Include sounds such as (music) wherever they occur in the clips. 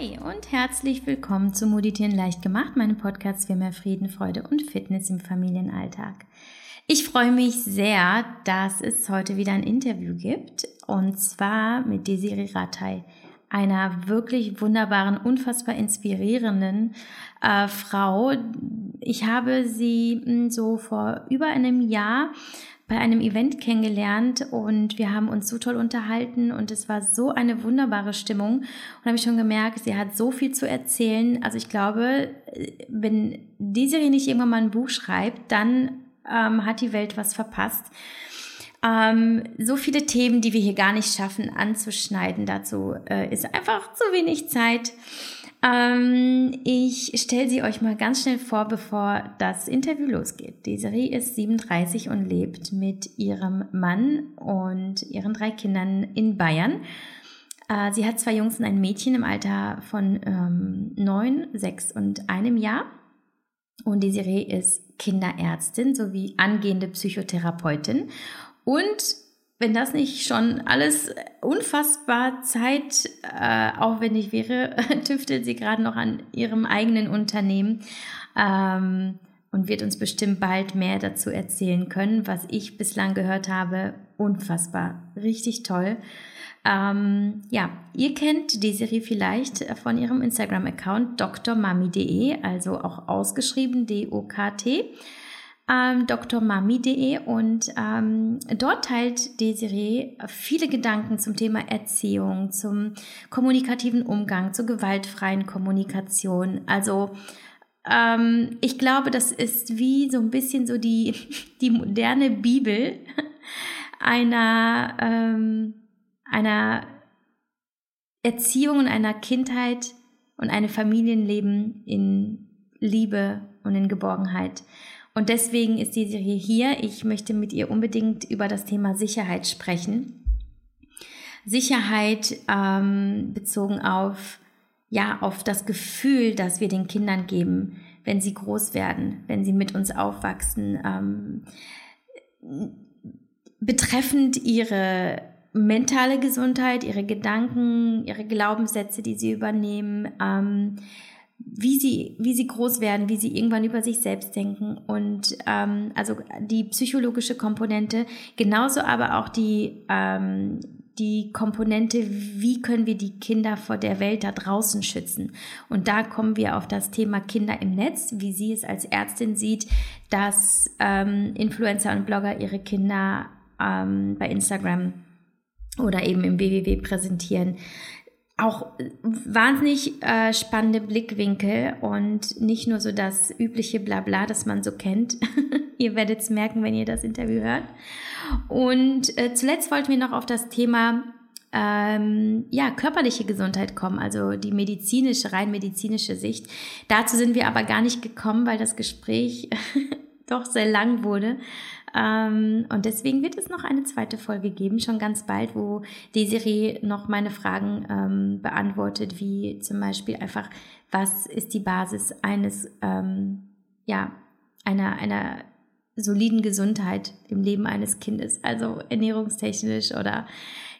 Hi und herzlich willkommen zu Moditieren leicht gemacht, meinem Podcast für mehr Frieden, Freude und Fitness im Familienalltag. Ich freue mich sehr, dass es heute wieder ein Interview gibt und zwar mit Desiree Rattay, einer wirklich wunderbaren, unfassbar inspirierenden äh, Frau. Ich habe sie mh, hm, so vor über einem Jahr bei einem Event kennengelernt und wir haben uns so toll unterhalten und es war so eine wunderbare Stimmung und habe ich schon gemerkt, sie hat so viel zu erzählen. Also ich glaube, wenn die Serie nicht irgendwann mal ein Buch schreibt, dann ähm, hat die Welt was verpasst. Ähm, so viele Themen, die wir hier gar nicht schaffen anzuschneiden. Dazu äh, ist einfach zu wenig Zeit. Ähm, ich stelle sie euch mal ganz schnell vor, bevor das Interview losgeht. Desiree ist 37 und lebt mit ihrem Mann und ihren drei Kindern in Bayern. Äh, sie hat zwei Jungs und ein Mädchen im Alter von ähm, neun, sechs und einem Jahr. Und Desiree ist Kinderärztin sowie angehende Psychotherapeutin. Und wenn das nicht schon alles unfassbar zeitaufwendig äh, wäre, (laughs) tüftelt sie gerade noch an ihrem eigenen Unternehmen ähm, und wird uns bestimmt bald mehr dazu erzählen können, was ich bislang gehört habe. Unfassbar, richtig toll. Ähm, ja, ihr kennt Desiree vielleicht von ihrem Instagram-Account drmami.de, also auch ausgeschrieben D-O-K-T ähm, drmami.de und ähm, dort teilt Desiree viele Gedanken zum Thema Erziehung, zum kommunikativen Umgang, zur gewaltfreien Kommunikation. Also ähm, ich glaube, das ist wie so ein bisschen so die, (laughs) die moderne Bibel (laughs) einer, ähm, einer Erziehung und einer Kindheit und einem Familienleben in Liebe und in Geborgenheit. Und deswegen ist die Serie hier. Ich möchte mit ihr unbedingt über das Thema Sicherheit sprechen. Sicherheit ähm, bezogen auf ja auf das Gefühl, das wir den Kindern geben, wenn sie groß werden, wenn sie mit uns aufwachsen, ähm, betreffend ihre mentale Gesundheit, ihre Gedanken, ihre Glaubenssätze, die sie übernehmen. Ähm, wie sie, wie sie groß werden, wie sie irgendwann über sich selbst denken und ähm, also die psychologische Komponente, genauso aber auch die, ähm, die Komponente, wie können wir die Kinder vor der Welt da draußen schützen. Und da kommen wir auf das Thema Kinder im Netz, wie sie es als Ärztin sieht, dass ähm, Influencer und Blogger ihre Kinder ähm, bei Instagram oder eben im BWW präsentieren auch wahnsinnig äh, spannende Blickwinkel und nicht nur so das übliche Blabla, das man so kennt. (laughs) ihr werdet es merken, wenn ihr das Interview hört. Und äh, zuletzt wollten wir noch auf das Thema ähm, ja, körperliche Gesundheit kommen, also die medizinische, rein medizinische Sicht. Dazu sind wir aber gar nicht gekommen, weil das Gespräch (laughs) doch sehr lang wurde. Ähm, und deswegen wird es noch eine zweite Folge geben, schon ganz bald, wo Desiree noch meine Fragen ähm, beantwortet, wie zum Beispiel einfach, was ist die Basis eines, ähm, ja, einer, einer soliden Gesundheit im Leben eines Kindes, also ernährungstechnisch oder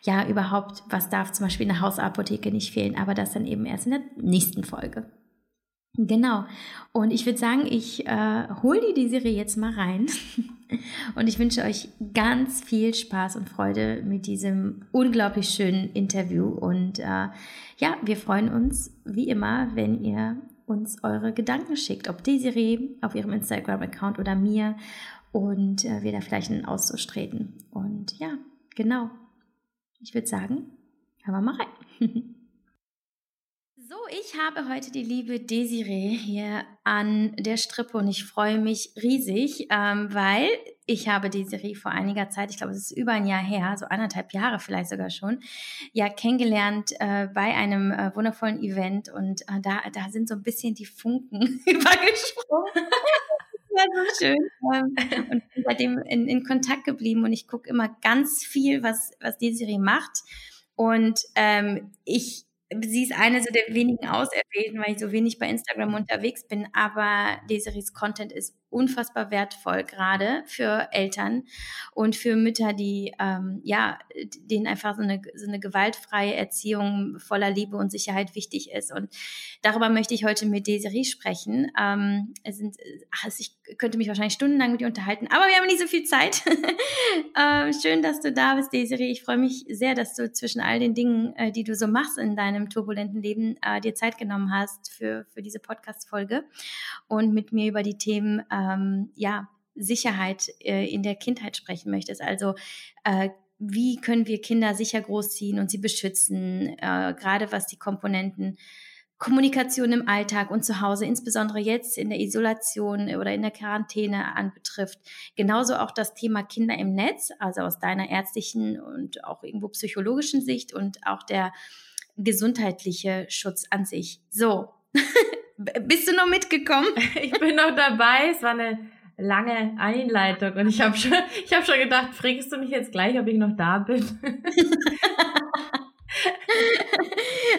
ja, überhaupt, was darf zum Beispiel in der Hausapotheke nicht fehlen, aber das dann eben erst in der nächsten Folge. Genau. Und ich würde sagen, ich äh, hole die Desiree jetzt mal rein. (laughs) Und ich wünsche euch ganz viel Spaß und Freude mit diesem unglaublich schönen Interview. Und äh, ja, wir freuen uns wie immer, wenn ihr uns eure Gedanken schickt, ob Desiree auf ihrem Instagram-Account oder mir und äh, wir da vielleicht in den Austausch treten. Und ja, genau. Ich würde sagen, hören wir mal rein. (laughs) So, ich habe heute die liebe Desiree hier an der Strippe und ich freue mich riesig, ähm, weil ich habe Desiree vor einiger Zeit, ich glaube, es ist über ein Jahr her, so anderthalb Jahre vielleicht sogar schon, ja kennengelernt äh, bei einem äh, wundervollen Event und äh, da, da sind so ein bisschen die Funken (laughs) übergesprungen. (laughs) ja, so schön. Ähm, und seitdem in, in Kontakt geblieben und ich gucke immer ganz viel, was, was Desiree macht. Und ähm, ich sie ist eine so der wenigen Auserwählten, weil ich so wenig bei Instagram unterwegs bin, aber Desirees Content ist unfassbar wertvoll, gerade für Eltern und für Mütter, die ähm, ja, denen einfach so eine, so eine gewaltfreie Erziehung voller Liebe und Sicherheit wichtig ist. Und darüber möchte ich heute mit Desiree sprechen. Ähm, es sind, also ich könnte mich wahrscheinlich stundenlang mit ihr unterhalten, aber wir haben nicht so viel Zeit. (laughs) ähm, schön, dass du da bist, Desiree. Ich freue mich sehr, dass du zwischen all den Dingen, äh, die du so machst in deinem turbulenten Leben, äh, dir Zeit genommen hast für, für diese Podcast-Folge und mit mir über die Themen äh, ähm, ja, Sicherheit äh, in der Kindheit sprechen möchtest. Also äh, wie können wir Kinder sicher großziehen und sie beschützen, äh, gerade was die Komponenten Kommunikation im Alltag und zu Hause, insbesondere jetzt in der Isolation oder in der Quarantäne anbetrifft. Genauso auch das Thema Kinder im Netz, also aus deiner ärztlichen und auch irgendwo psychologischen Sicht und auch der gesundheitliche Schutz an sich. So, (laughs) Bist du noch mitgekommen? (laughs) Ich bin noch dabei. Es war eine lange Einleitung und ich habe schon, (laughs) ich habe schon gedacht, fragst du mich jetzt gleich, ob ich noch da bin?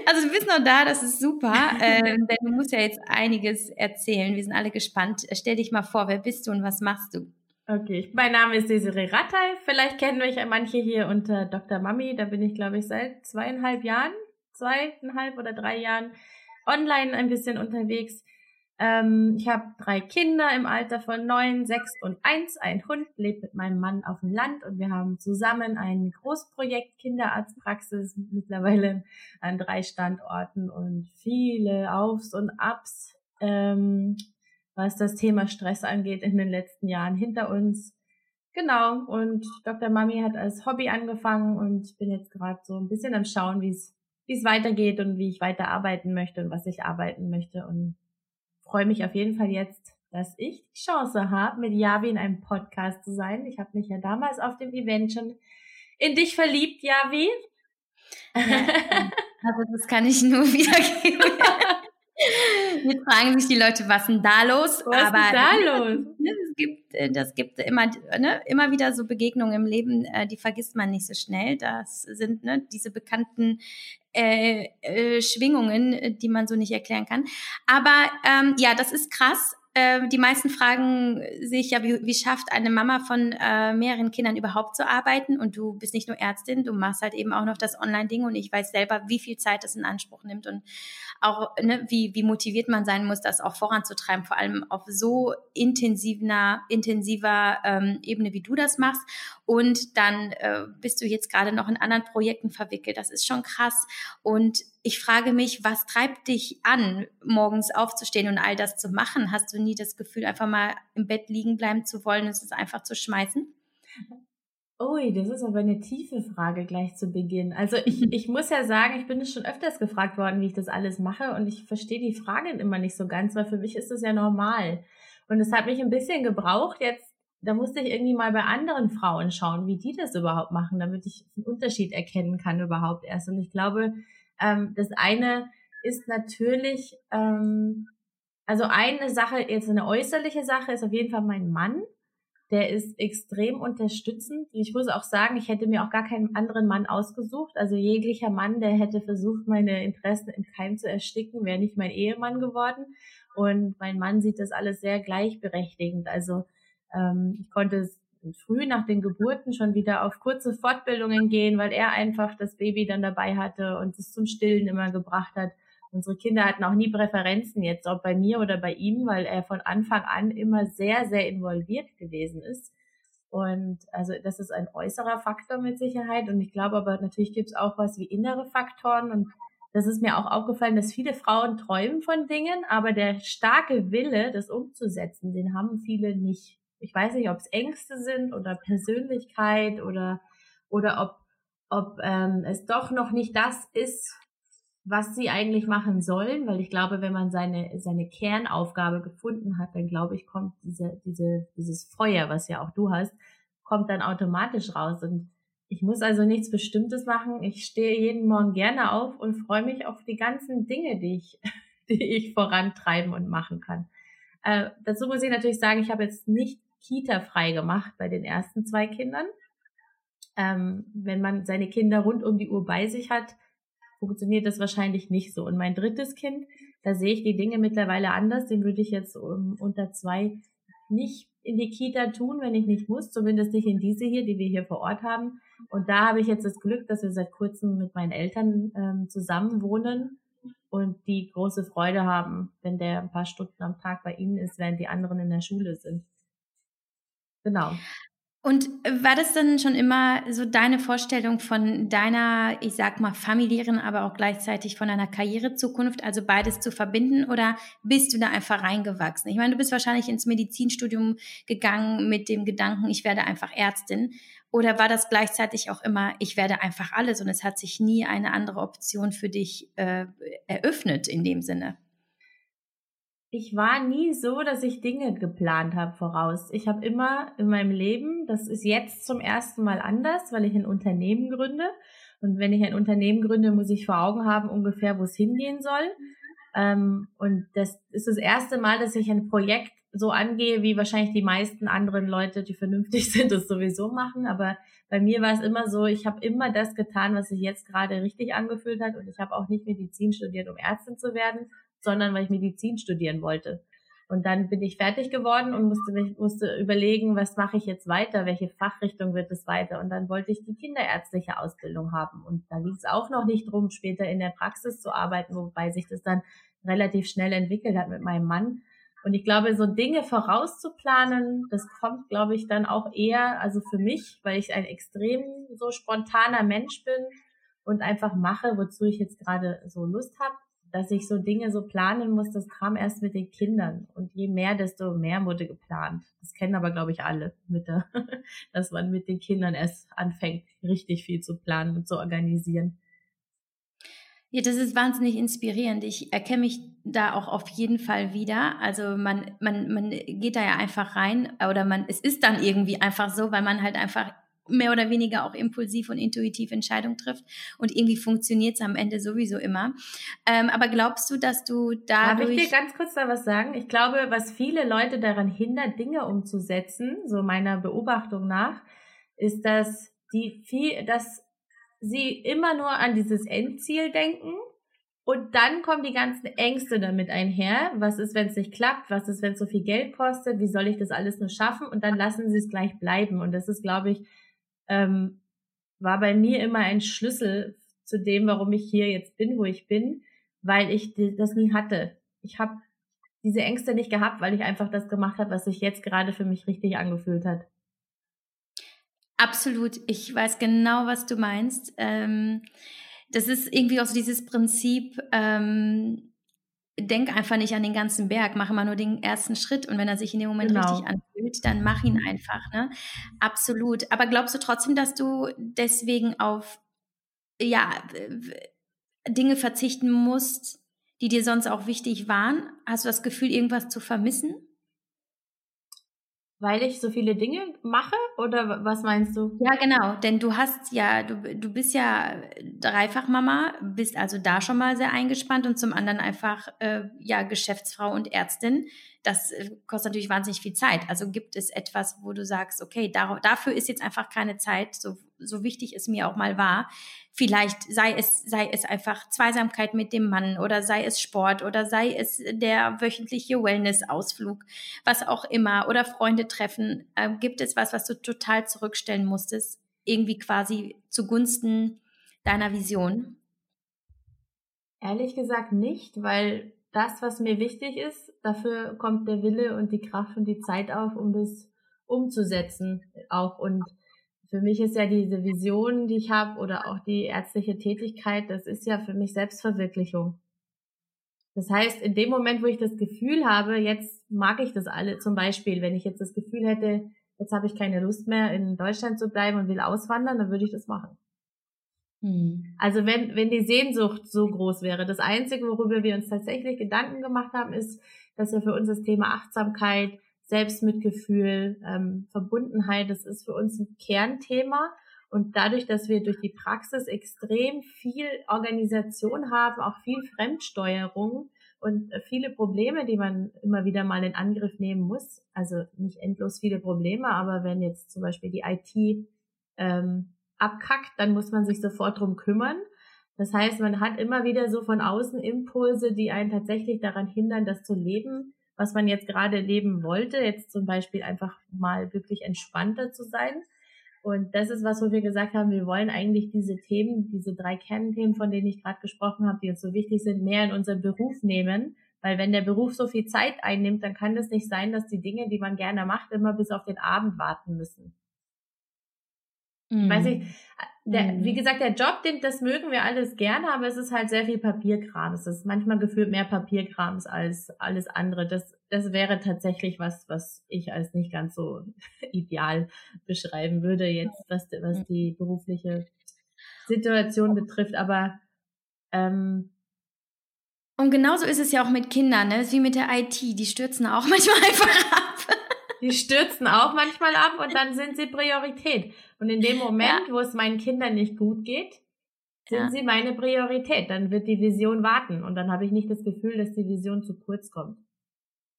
Also du bist noch da, das ist super, ähm, denn du musst ja jetzt einiges erzählen. Wir sind alle gespannt. Stell dich mal vor, wer bist du und was machst du? Okay, mein Name ist Desiree Rattay. Vielleicht kennen mich manche hier unter Dr. Mami. Da bin ich, glaube ich, seit zweieinhalb Jahren, zweieinhalb oder drei Jahren online ein bisschen unterwegs. Ähm, ich habe drei Kinder im Alter von neun, sechs und eins. Ein Hund lebt mit meinem Mann auf dem Land und wir haben zusammen ein Großprojekt Kinderarztpraxis mittlerweile an drei Standorten und viele Aufs und Abs, ähm, was das Thema Stress angeht in den letzten Jahren hinter uns. Genau, und Dr. Mami hat als Hobby angefangen und ich bin jetzt gerade so ein bisschen am Schauen, wie es wie es weitergeht und wie ich weiter arbeiten möchte und was ich arbeiten möchte und freue mich auf jeden Fall jetzt, dass ich die Chance habe, mit Javi in einem Podcast zu sein. Ich habe mich ja damals auf dem Event schon in dich verliebt, Javi. Ja, also das kann ich nur (laughs) wiedergeben. (laughs) Jetzt fragen sich die Leute, was denn da los? Was Aber ist da los? Es gibt, äh, das gibt immer, ne, immer wieder so Begegnungen im Leben, äh, die vergisst man nicht so schnell. Das sind ne, diese bekannten äh, äh, Schwingungen, die man so nicht erklären kann. Aber ähm, ja, das ist krass. Äh, die meisten fragen sich ja, wie, wie schafft eine Mama von äh, mehreren Kindern überhaupt zu arbeiten? Und du bist nicht nur Ärztin, du machst halt eben auch noch das Online-Ding und ich weiß selber, wie viel Zeit das in Anspruch nimmt und auch ne, wie, wie motiviert man sein muss, das auch voranzutreiben, vor allem auf so intensiver, intensiver ähm, Ebene, wie du das machst. Und dann äh, bist du jetzt gerade noch in anderen Projekten verwickelt. Das ist schon krass. Und ich frage mich, was treibt dich an, morgens aufzustehen und all das zu machen? Hast du nie das Gefühl, einfach mal im Bett liegen bleiben zu wollen und es einfach zu schmeißen? Ui, das ist aber eine tiefe Frage gleich zu Beginn. Also ich, (laughs) ich muss ja sagen, ich bin schon öfters gefragt worden, wie ich das alles mache und ich verstehe die Fragen immer nicht so ganz, weil für mich ist das ja normal. Und es hat mich ein bisschen gebraucht jetzt, da musste ich irgendwie mal bei anderen Frauen schauen, wie die das überhaupt machen, damit ich einen Unterschied erkennen kann überhaupt erst. Und ich glaube, ähm, das eine ist natürlich, ähm, also eine Sache, jetzt eine äußerliche Sache ist auf jeden Fall mein Mann. Der ist extrem unterstützend. Ich muss auch sagen, ich hätte mir auch gar keinen anderen Mann ausgesucht. Also jeglicher Mann, der hätte versucht, meine Interessen im Keim zu ersticken, wäre nicht mein Ehemann geworden. Und mein Mann sieht das alles sehr gleichberechtigend. Also ähm, ich konnte früh nach den Geburten schon wieder auf kurze Fortbildungen gehen, weil er einfach das Baby dann dabei hatte und es zum Stillen immer gebracht hat. Unsere Kinder hatten auch nie Präferenzen jetzt, ob bei mir oder bei ihm, weil er von Anfang an immer sehr, sehr involviert gewesen ist. Und also das ist ein äußerer Faktor mit Sicherheit. Und ich glaube aber natürlich gibt es auch was wie innere Faktoren. Und das ist mir auch aufgefallen, dass viele Frauen träumen von Dingen, aber der starke Wille, das umzusetzen, den haben viele nicht. Ich weiß nicht, ob es Ängste sind oder Persönlichkeit oder oder ob ob ähm, es doch noch nicht das ist, was sie eigentlich machen sollen, weil ich glaube, wenn man seine, seine Kernaufgabe gefunden hat, dann glaube ich, kommt diese, diese, dieses Feuer, was ja auch du hast, kommt dann automatisch raus. Und ich muss also nichts Bestimmtes machen. Ich stehe jeden Morgen gerne auf und freue mich auf die ganzen Dinge, die ich, (laughs) die ich vorantreiben und machen kann. Äh, dazu muss ich natürlich sagen, ich habe jetzt nicht Kita frei gemacht bei den ersten zwei Kindern. Ähm, wenn man seine Kinder rund um die Uhr bei sich hat, funktioniert das wahrscheinlich nicht so. Und mein drittes Kind, da sehe ich die Dinge mittlerweile anders. Den würde ich jetzt um, unter zwei nicht in die Kita tun, wenn ich nicht muss, zumindest nicht in diese hier, die wir hier vor Ort haben. Und da habe ich jetzt das Glück, dass wir seit kurzem mit meinen Eltern ähm, zusammen wohnen und die große Freude haben, wenn der ein paar Stunden am Tag bei ihnen ist, während die anderen in der Schule sind. Genau. Und war das dann schon immer so deine Vorstellung von deiner, ich sag mal, familiären, aber auch gleichzeitig von deiner Karrierezukunft, also beides zu verbinden oder bist du da einfach reingewachsen? Ich meine, du bist wahrscheinlich ins Medizinstudium gegangen mit dem Gedanken, ich werde einfach Ärztin. Oder war das gleichzeitig auch immer, ich werde einfach alles und es hat sich nie eine andere Option für dich äh, eröffnet in dem Sinne? Ich war nie so, dass ich Dinge geplant habe voraus. Ich habe immer in meinem Leben, das ist jetzt zum ersten Mal anders, weil ich ein Unternehmen gründe. Und wenn ich ein Unternehmen gründe, muss ich vor Augen haben, ungefähr, wo es hingehen soll. Ähm, und das ist das erste Mal, dass ich ein Projekt so angehe, wie wahrscheinlich die meisten anderen Leute, die vernünftig (laughs) sind, das sowieso machen. Aber bei mir war es immer so, ich habe immer das getan, was sich jetzt gerade richtig angefühlt hat. Und ich habe auch nicht Medizin studiert, um Ärztin zu werden, sondern weil ich Medizin studieren wollte. Und dann bin ich fertig geworden und musste musste überlegen, was mache ich jetzt weiter, welche Fachrichtung wird es weiter. Und dann wollte ich die kinderärztliche Ausbildung haben. Und da ging es auch noch nicht drum, später in der Praxis zu arbeiten, wobei sich das dann relativ schnell entwickelt hat mit meinem Mann. Und ich glaube, so Dinge vorauszuplanen, das kommt, glaube ich, dann auch eher, also für mich, weil ich ein extrem so spontaner Mensch bin und einfach mache, wozu ich jetzt gerade so Lust habe dass ich so Dinge so planen muss, das kam erst mit den Kindern. Und je mehr, desto mehr wurde geplant. Das kennen aber, glaube ich, alle Mütter, (laughs) dass man mit den Kindern erst anfängt, richtig viel zu planen und zu organisieren. Ja, das ist wahnsinnig inspirierend. Ich erkenne mich da auch auf jeden Fall wieder. Also man, man, man geht da ja einfach rein oder man, es ist dann irgendwie einfach so, weil man halt einfach mehr oder weniger auch impulsiv und intuitiv Entscheidungen trifft. Und irgendwie funktioniert es am Ende sowieso immer. Ähm, aber glaubst du, dass du dadurch... Darf ich dir ganz kurz da was sagen? Ich glaube, was viele Leute daran hindert, Dinge umzusetzen, so meiner Beobachtung nach, ist, dass die viel, dass sie immer nur an dieses Endziel denken und dann kommen die ganzen Ängste damit einher. Was ist, wenn es nicht klappt? Was ist, wenn es so viel Geld kostet? Wie soll ich das alles nur schaffen? Und dann lassen sie es gleich bleiben. Und das ist, glaube ich, ähm, war bei mir immer ein Schlüssel zu dem, warum ich hier jetzt bin, wo ich bin, weil ich das nie hatte. Ich habe diese Ängste nicht gehabt, weil ich einfach das gemacht habe, was sich jetzt gerade für mich richtig angefühlt hat. Absolut. Ich weiß genau, was du meinst. Ähm, das ist irgendwie auch so dieses Prinzip, ähm, denk einfach nicht an den ganzen Berg, mach immer nur den ersten Schritt und wenn er sich in dem Moment genau. richtig anfühlt, dann mach ihn einfach, ne? Absolut. Aber glaubst du trotzdem, dass du deswegen auf ja Dinge verzichten musst, die dir sonst auch wichtig waren? Hast du das Gefühl, irgendwas zu vermissen? Weil ich so viele Dinge mache oder was meinst du? Ja, genau, denn du hast ja, du, du bist ja dreifach Mama, bist also da schon mal sehr eingespannt und zum anderen einfach äh, ja Geschäftsfrau und Ärztin das äh, kostet natürlich wahnsinnig viel Zeit. Also gibt es etwas, wo du sagst, okay, dafür ist jetzt einfach keine Zeit, so, so wichtig es mir auch mal war. Vielleicht sei es, sei es einfach Zweisamkeit mit dem Mann oder sei es Sport oder sei es der wöchentliche Wellness-Ausflug, was auch immer oder Freunde treffen. Äh, gibt es was, was du total zurückstellen musstest, irgendwie quasi zugunsten deiner Vision? Ehrlich gesagt nicht, weil das, was mir wichtig ist, dafür kommt der Wille und die Kraft und die Zeit auf, um das umzusetzen auch. Und für mich ist ja diese Vision, die ich habe, oder auch die ärztliche Tätigkeit, das ist ja für mich Selbstverwirklichung. Das heißt, in dem Moment, wo ich das Gefühl habe, jetzt mag ich das alle, zum Beispiel, wenn ich jetzt das Gefühl hätte, jetzt habe ich keine Lust mehr, in Deutschland zu bleiben und will auswandern, dann würde ich das machen. Hm. Also wenn, wenn die Sehnsucht so groß wäre, das Einzige, worüber wir uns tatsächlich Gedanken gemacht haben, ist, dass ja für uns das Thema Achtsamkeit, Selbstmitgefühl, ähm, Verbundenheit, das ist für uns ein Kernthema. Und dadurch, dass wir durch die Praxis extrem viel Organisation haben, auch viel Fremdsteuerung und viele Probleme, die man immer wieder mal in Angriff nehmen muss, also nicht endlos viele Probleme, aber wenn jetzt zum Beispiel die IT ähm, abkackt, dann muss man sich sofort drum kümmern. Das heißt, man hat immer wieder so von außen Impulse, die einen tatsächlich daran hindern, das zu leben, was man jetzt gerade leben wollte. Jetzt zum Beispiel einfach mal wirklich entspannter zu sein. Und das ist was, wo wir gesagt haben, wir wollen eigentlich diese Themen, diese drei Kernthemen, von denen ich gerade gesprochen habe, die uns so wichtig sind, mehr in unseren Beruf nehmen. Weil wenn der Beruf so viel Zeit einnimmt, dann kann das nicht sein, dass die Dinge, die man gerne macht, immer bis auf den Abend warten müssen. Mhm. Weiß ich, der, mhm. wie gesagt, der Job, den, das mögen wir alles gerne, aber es ist halt sehr viel Papierkram. Es ist manchmal gefühlt mehr Papierkrams als alles andere. Das, das wäre tatsächlich was, was ich als nicht ganz so (laughs) ideal beschreiben würde, jetzt, was, was mhm. die berufliche Situation betrifft. Aber ähm, und genauso ist es ja auch mit Kindern, ne? Das ist wie mit der IT. Die stürzen auch (laughs) manchmal einfach ab. (laughs) Die stürzen auch manchmal ab und dann sind sie Priorität. Und in dem Moment, ja. wo es meinen Kindern nicht gut geht, sind ja. sie meine Priorität. Dann wird die Vision warten und dann habe ich nicht das Gefühl, dass die Vision zu kurz kommt.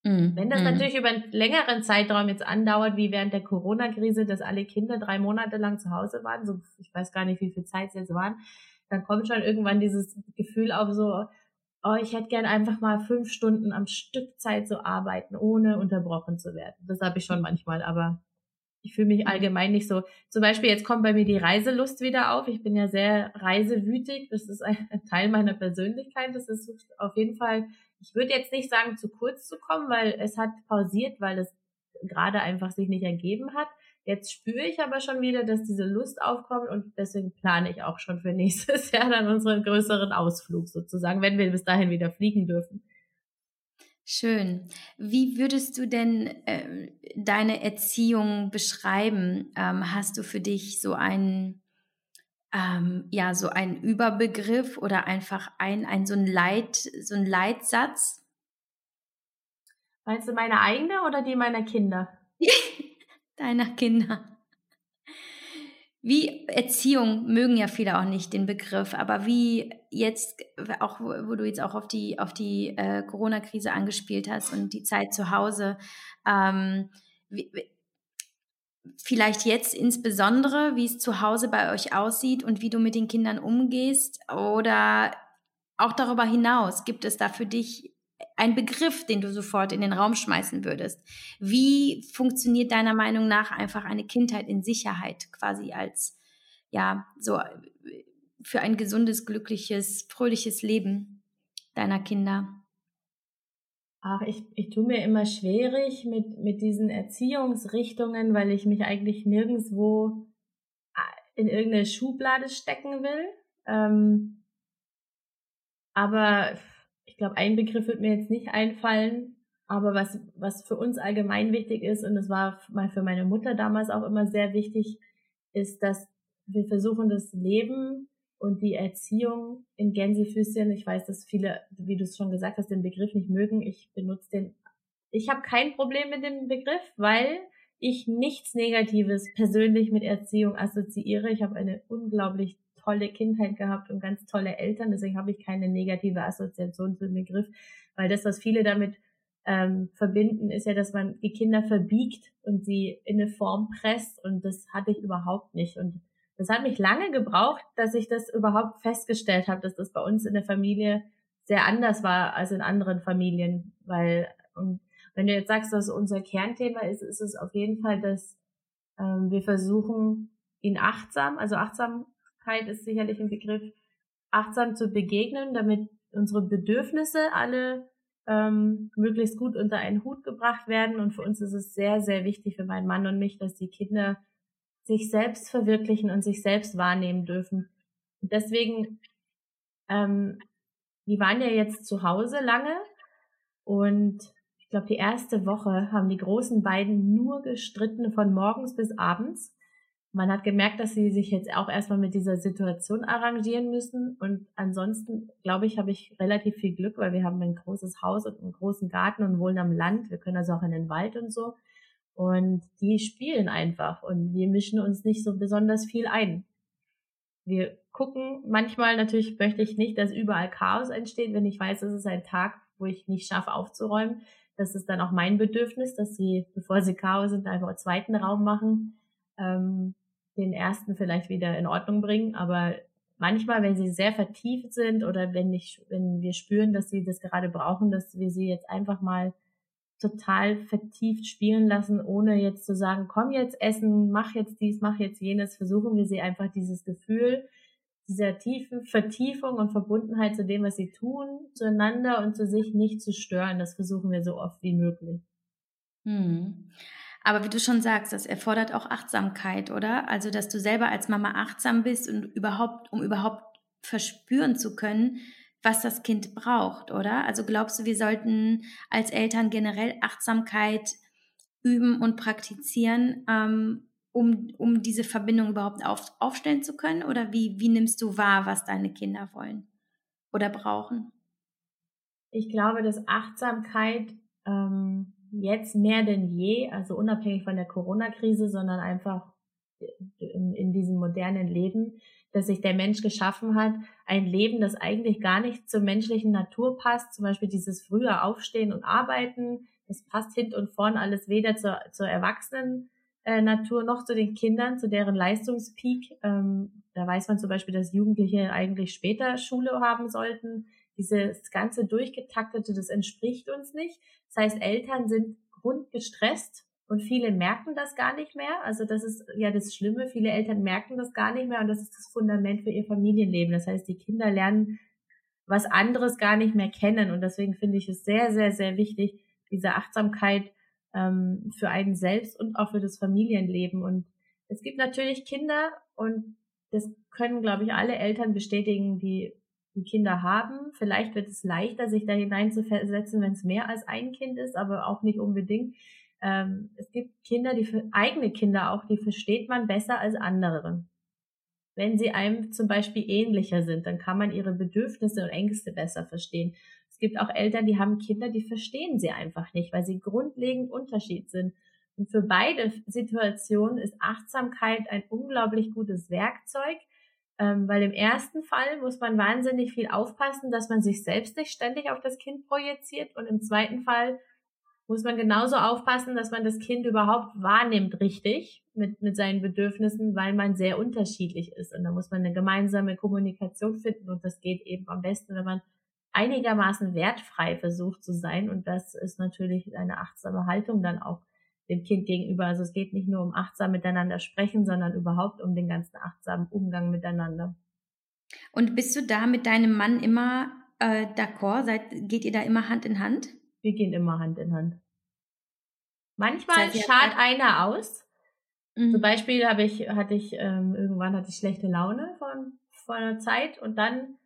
Mhm. Wenn das mhm. natürlich über einen längeren Zeitraum jetzt andauert, wie während der Corona-Krise, dass alle Kinder drei Monate lang zu Hause waren, so ich weiß gar nicht, wie viel Zeit es jetzt waren, dann kommt schon irgendwann dieses Gefühl auf so, oh, ich hätte gern einfach mal fünf Stunden am Stück Zeit zu arbeiten, ohne unterbrochen zu werden. Das habe ich schon manchmal, aber ich fühle mich allgemein nicht so. Zum Beispiel, jetzt kommt bei mir die Reiselust wieder auf. Ich bin ja sehr reisewütig. Das ist ein Teil meiner Persönlichkeit. Das ist auf jeden Fall, ich würde jetzt nicht sagen, zu kurz zu kommen, weil es hat pausiert, weil es gerade einfach sich nicht ergeben hat. Jetzt spüre ich aber schon wieder, dass diese Lust aufkommt und deswegen plane ich auch schon für (laughs) nächstes Jahr dann unseren größeren Ausflug sozusagen, wenn wir bis dahin wieder fliegen dürfen. Schön. Wie würdest du denn äh, deine Erziehung beschreiben? Ähm, hast du für dich so einen, ähm, ja, so einen Überbegriff oder einfach ein, ein so ein Leit, so ein Leitsatz? Meinst du meine eigene oder die meiner Kinder? (laughs) deiner Kinder. Wie Erziehung mögen ja viele auch nicht den Begriff, aber wie jetzt auch, wo du jetzt auch auf die auf die äh, Corona-Krise angespielt hast und die Zeit zu Hause, ähm, wie, vielleicht jetzt insbesondere, wie es zu Hause bei euch aussieht und wie du mit den Kindern umgehst oder auch darüber hinaus, gibt es da für dich ein Begriff, den du sofort in den Raum schmeißen würdest. Wie funktioniert deiner Meinung nach einfach eine Kindheit in Sicherheit quasi als, ja, so für ein gesundes, glückliches, fröhliches Leben deiner Kinder? Ach, ich, ich tue mir immer schwierig mit, mit diesen Erziehungsrichtungen, weil ich mich eigentlich nirgendwo äh, in irgendeine Schublade stecken will. Ähm, aber ich glaube, ein Begriff wird mir jetzt nicht einfallen, aber was, was für uns allgemein wichtig ist, und das war mal für meine Mutter damals auch immer sehr wichtig, ist, dass wir versuchen, das Leben und die Erziehung in Gänsefüßchen, ich weiß, dass viele, wie du es schon gesagt hast, den Begriff nicht mögen. Ich benutze den. Ich habe kein Problem mit dem Begriff, weil ich nichts Negatives persönlich mit Erziehung assoziiere. Ich habe eine unglaublich tolle Kindheit gehabt und ganz tolle Eltern. Deswegen habe ich keine negative Assoziation zu dem Begriff, weil das, was viele damit ähm, verbinden, ist ja, dass man die Kinder verbiegt und sie in eine Form presst und das hatte ich überhaupt nicht. Und das hat mich lange gebraucht, dass ich das überhaupt festgestellt habe, dass das bei uns in der Familie sehr anders war als in anderen Familien, weil und wenn du jetzt sagst, dass unser Kernthema ist, ist es auf jeden Fall, dass ähm, wir versuchen, ihn achtsam, also achtsam Achtsamkeit ist sicherlich ein Begriff, achtsam zu begegnen, damit unsere Bedürfnisse alle ähm, möglichst gut unter einen Hut gebracht werden. Und für uns ist es sehr, sehr wichtig, für meinen Mann und mich, dass die Kinder sich selbst verwirklichen und sich selbst wahrnehmen dürfen. Und deswegen, ähm, die waren ja jetzt zu Hause lange und ich glaube, die erste Woche haben die großen beiden nur gestritten von morgens bis abends man hat gemerkt, dass sie sich jetzt auch erstmal mit dieser Situation arrangieren müssen. Und ansonsten, glaube ich, habe ich relativ viel Glück, weil wir haben ein großes Haus und einen großen Garten und wohnen am Land. Wir können also auch in den Wald und so. Und die spielen einfach und wir mischen uns nicht so besonders viel ein. Wir gucken, manchmal natürlich möchte ich nicht, dass überall Chaos entsteht, wenn ich weiß, es ist ein Tag, wo ich nicht schaffe aufzuräumen. Das ist dann auch mein Bedürfnis, dass sie, bevor sie Chaos sind, einfach einen zweiten Raum machen. Ähm, den ersten vielleicht wieder in Ordnung bringen, aber manchmal, wenn sie sehr vertieft sind oder wenn ich, wenn wir spüren, dass sie das gerade brauchen, dass wir sie jetzt einfach mal total vertieft spielen lassen, ohne jetzt zu sagen, komm jetzt essen, mach jetzt dies, mach jetzt jenes, versuchen wir sie einfach dieses Gefühl dieser tiefen Vertiefung und Verbundenheit zu dem, was sie tun, zueinander und zu sich nicht zu stören. Das versuchen wir so oft wie möglich. Hm. Aber wie du schon sagst, das erfordert auch Achtsamkeit, oder? Also, dass du selber als Mama achtsam bist und überhaupt, um überhaupt verspüren zu können, was das Kind braucht, oder? Also glaubst du, wir sollten als Eltern generell Achtsamkeit üben und praktizieren, ähm, um, um diese Verbindung überhaupt auf, aufstellen zu können? Oder wie, wie nimmst du wahr, was deine Kinder wollen oder brauchen? Ich glaube, dass Achtsamkeit ähm, jetzt mehr denn je, also unabhängig von der Corona-Krise, sondern einfach in, in diesem modernen Leben, dass sich der Mensch geschaffen hat, ein Leben, das eigentlich gar nicht zur menschlichen Natur passt, zum Beispiel dieses frühe Aufstehen und Arbeiten, das passt hinten und vorn alles weder zur, zur Erwachsenen äh, Natur noch zu den Kindern, zu deren Leistungspeak. Ähm, da weiß man zum Beispiel, dass Jugendliche eigentlich später Schule haben sollten. Dieses ganze Durchgetaktete, das entspricht uns nicht. Das heißt, Eltern sind grundgestresst und viele merken das gar nicht mehr. Also das ist ja das Schlimme. Viele Eltern merken das gar nicht mehr und das ist das Fundament für ihr Familienleben. Das heißt, die Kinder lernen was anderes gar nicht mehr kennen und deswegen finde ich es sehr, sehr, sehr wichtig, diese Achtsamkeit ähm, für einen selbst und auch für das Familienleben. Und es gibt natürlich Kinder und das können, glaube ich, alle Eltern bestätigen, die die Kinder haben. Vielleicht wird es leichter, sich da hinein zu versetzen, wenn es mehr als ein Kind ist, aber auch nicht unbedingt. Ähm, es gibt Kinder, die für eigene Kinder auch, die versteht man besser als andere. Wenn sie einem zum Beispiel ähnlicher sind, dann kann man ihre Bedürfnisse und Ängste besser verstehen. Es gibt auch Eltern, die haben Kinder, die verstehen sie einfach nicht, weil sie grundlegend Unterschied sind. Und für beide Situationen ist Achtsamkeit ein unglaublich gutes Werkzeug, ähm, weil im ersten Fall muss man wahnsinnig viel aufpassen, dass man sich selbst nicht ständig auf das Kind projiziert und im zweiten Fall muss man genauso aufpassen, dass man das Kind überhaupt wahrnimmt richtig mit, mit seinen Bedürfnissen, weil man sehr unterschiedlich ist. Und da muss man eine gemeinsame Kommunikation finden und das geht eben am besten, wenn man einigermaßen wertfrei versucht zu sein. Und das ist natürlich eine achtsame Haltung dann auch dem Kind gegenüber. Also es geht nicht nur um achtsam miteinander sprechen, sondern überhaupt um den ganzen achtsamen Umgang miteinander. Und bist du da mit deinem Mann immer äh, d'accord? Seid, geht ihr da immer Hand in Hand? Wir gehen immer Hand in Hand. Manchmal schart einer aus. Mhm. Zum Beispiel habe ich, hatte ich, ähm, irgendwann hatte ich schlechte Laune von, von einer Zeit und dann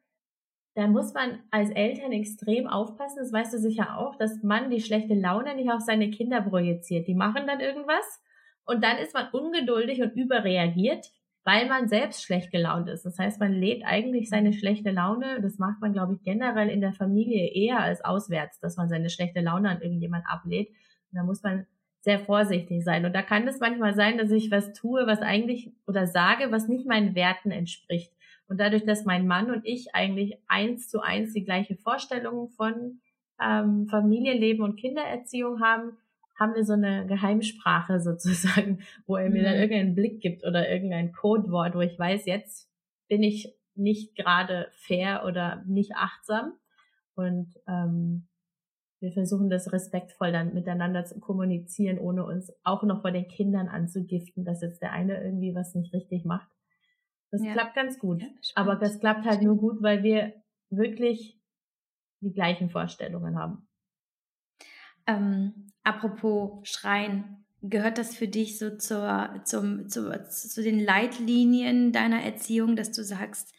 da muss man als Eltern extrem aufpassen, das weißt du sicher auch, dass man die schlechte Laune nicht auf seine Kinder projiziert. Die machen dann irgendwas und dann ist man ungeduldig und überreagiert, weil man selbst schlecht gelaunt ist. Das heißt, man lädt eigentlich seine schlechte Laune, das macht man, glaube ich, generell in der Familie eher als auswärts, dass man seine schlechte Laune an irgendjemand ablädt. Und da muss man sehr vorsichtig sein. Und da kann es manchmal sein, dass ich was tue, was eigentlich oder sage, was nicht meinen Werten entspricht. Und dadurch, dass mein Mann und ich eigentlich eins zu eins die gleiche Vorstellung von ähm, Familienleben und Kindererziehung haben, haben wir so eine Geheimsprache (laughs) sozusagen, wo er mir dann mhm. irgendeinen Blick gibt oder irgendein Codewort, wo ich weiß, jetzt bin ich nicht gerade fair oder nicht achtsam. Und ähm, wir versuchen das respektvoll dann miteinander zu kommunizieren, ohne uns auch noch vor den Kindern anzugiften, dass jetzt der eine irgendwie was nicht richtig macht. Das ja. klappt ganz gut. Ja, Aber das klappt halt nur gut, weil wir wirklich die gleichen Vorstellungen haben. Ähm, apropos Schreien, gehört das für dich so zur, zum, zu, zu den Leitlinien deiner Erziehung, dass du sagst,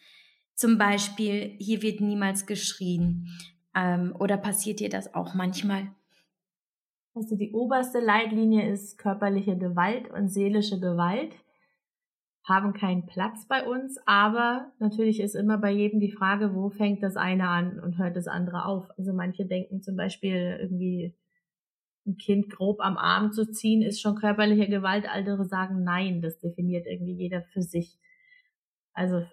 zum Beispiel, hier wird niemals geschrien? Ähm, oder passiert dir das auch manchmal? Also die oberste Leitlinie ist körperliche Gewalt und seelische Gewalt haben keinen Platz bei uns, aber natürlich ist immer bei jedem die Frage, wo fängt das eine an und hört das andere auf. Also manche denken zum Beispiel irgendwie ein Kind grob am Arm zu ziehen, ist schon körperliche Gewalt. Andere sagen nein, das definiert irgendwie jeder für sich. Also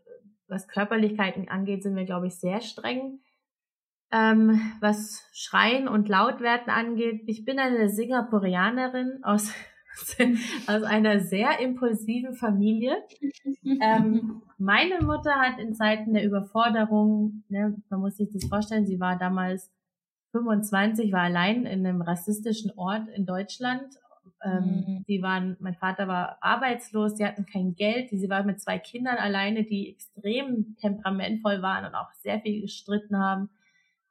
was Körperlichkeiten angeht, sind wir, glaube ich, sehr streng. Ähm, was Schreien und Lautwerten angeht, ich bin eine Singapurianerin aus (laughs) aus einer sehr impulsiven Familie. ähm, meine Mutter hat in Zeiten der Überforderung, ne, man muss sich das vorstellen, sie war damals 25, war allein in einem rassistischen Ort in Deutschland. Ähm, mhm. Die waren, mein Vater war arbeitslos, die hatten kein Geld, sie war mit zwei Kindern alleine, die extrem temperamentvoll waren und auch sehr viel gestritten haben.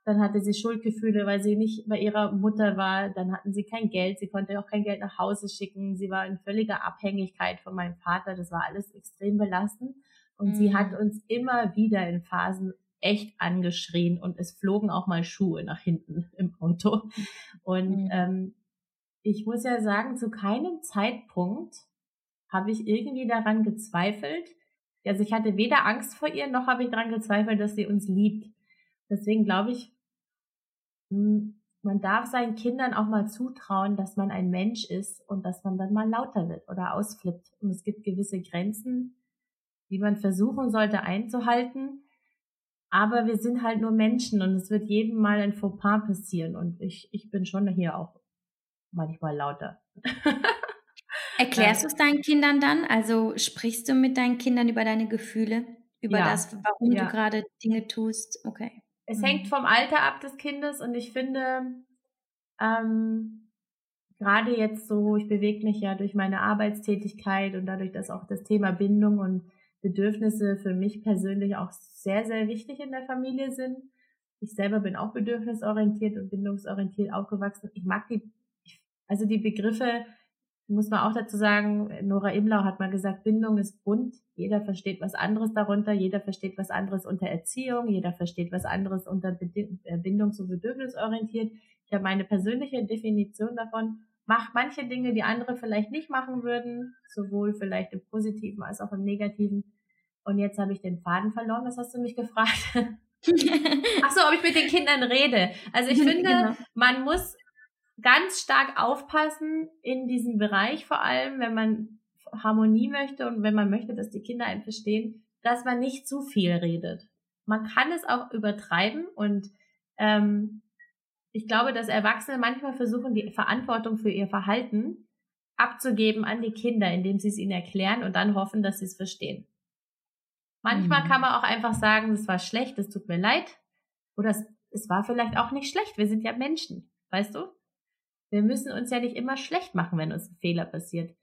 Dann hatte sie Schuldgefühle, weil sie nicht bei ihrer Mutter war. Dann hatten sie kein Geld. Sie konnte auch kein Geld nach Hause schicken. Sie war in völliger Abhängigkeit von meinem Vater. Das war alles extrem belastend. Und mhm. sie hat mhm. uns immer wieder in Phasen echt angeschrien und es flogen auch mal Schuhe nach hinten (laughs) im Auto. Und mhm. ähm, ich muss ja sagen, zu keinem Zeitpunkt habe ich irgendwie daran gezweifelt. Also ich hatte weder Angst vor ihr, noch habe ich daran gezweifelt, dass sie uns liebt. Deswegen glaube ich, man darf seinen Kindern auch mal zutrauen, dass man ein Mensch ist und dass man dann mal lauter wird oder ausflippt. Und es gibt gewisse Grenzen, die man versuchen sollte einzuhalten. Aber wir sind halt nur Menschen und es wird jedem mal ein Fauxpas passieren. Und ich, ich bin schon hier auch manchmal lauter. (laughs) Erklärst du es deinen Kindern dann? Also sprichst du mit deinen Kindern über deine Gefühle? Über ja. das, warum ja. du gerade Dinge tust? Okay. Es mhm. hängt vom Alter ab des Kindes und ich finde, ähm, gerade jetzt so, ich bewege mich ja durch meine Arbeitstätigkeit und dadurch, dass auch das Thema Bindung und Bedürfnisse für mich persönlich auch sehr, sehr wichtig in der Familie sind. Ich selber bin auch bedürfnisorientiert und bindungsorientiert aufgewachsen. Ich mag die, also die Begriffe muss man auch dazu sagen, Nora Imlau hat mal gesagt, Bindung ist bunt. Jeder versteht was anderes darunter. Jeder versteht was anderes unter Erziehung. Jeder versteht was anderes unter äh, Bindungs- und bedürfnisorientiert. Ich habe meine persönliche Definition davon. Mach manche Dinge, die andere vielleicht nicht machen würden, sowohl vielleicht im Positiven als auch im Negativen. Und jetzt habe ich den Faden verloren. Was hast du mich gefragt? (laughs) Ach so, ob ich mit den Kindern rede. Also ich (laughs) finde, genau. man muss ganz stark aufpassen in diesem Bereich, vor allem wenn man Harmonie möchte und wenn man möchte, dass die Kinder einen verstehen, dass man nicht zu viel redet. Man kann es auch übertreiben und ähm, ich glaube, dass Erwachsene manchmal versuchen, die Verantwortung für ihr Verhalten abzugeben an die Kinder, indem sie es ihnen erklären und dann hoffen, dass sie es verstehen. Manchmal mhm. kann man auch einfach sagen, das war schlecht, es tut mir leid. Oder es, es war vielleicht auch nicht schlecht, wir sind ja Menschen, weißt du? Wir müssen uns ja nicht immer schlecht machen, wenn uns ein Fehler passiert.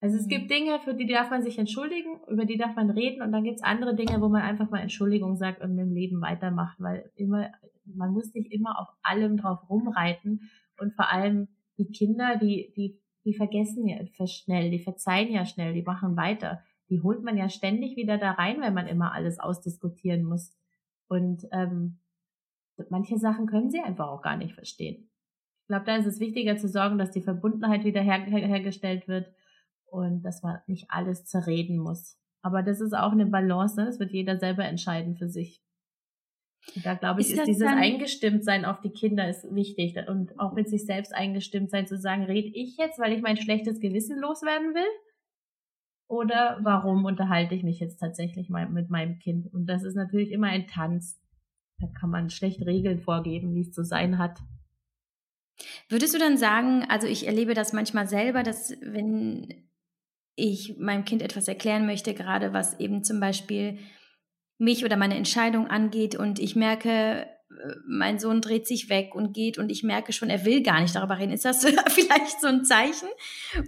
Also es mhm. gibt Dinge, für die darf man sich entschuldigen, über die darf man reden und dann gibt es andere Dinge, wo man einfach mal Entschuldigung sagt und im Leben weitermacht, weil immer, man muss nicht immer auf allem drauf rumreiten und vor allem die Kinder, die, die, die vergessen ja schnell, die verzeihen ja schnell, die machen weiter. Die holt man ja ständig wieder da rein, wenn man immer alles ausdiskutieren muss. Und ähm, manche Sachen können sie einfach auch gar nicht verstehen. Ich glaube, da ist es wichtiger zu sorgen, dass die Verbundenheit wieder her hergestellt wird und dass man nicht alles zerreden muss. Aber das ist auch eine Balance, ne? das wird jeder selber entscheiden für sich. Und da glaube ich, ist, ist dieses Eingestimmtsein auf die Kinder ist wichtig und auch mit sich selbst eingestimmt sein zu sagen, rede ich jetzt, weil ich mein schlechtes Gewissen loswerden will? Oder warum unterhalte ich mich jetzt tatsächlich mal mit meinem Kind? Und das ist natürlich immer ein Tanz. Da kann man schlecht Regeln vorgeben, wie es zu sein hat. Würdest du dann sagen, also ich erlebe das manchmal selber, dass wenn ich meinem Kind etwas erklären möchte, gerade was eben zum Beispiel mich oder meine Entscheidung angeht und ich merke, mein Sohn dreht sich weg und geht und ich merke schon, er will gar nicht darüber reden. Ist das (laughs) vielleicht so ein Zeichen,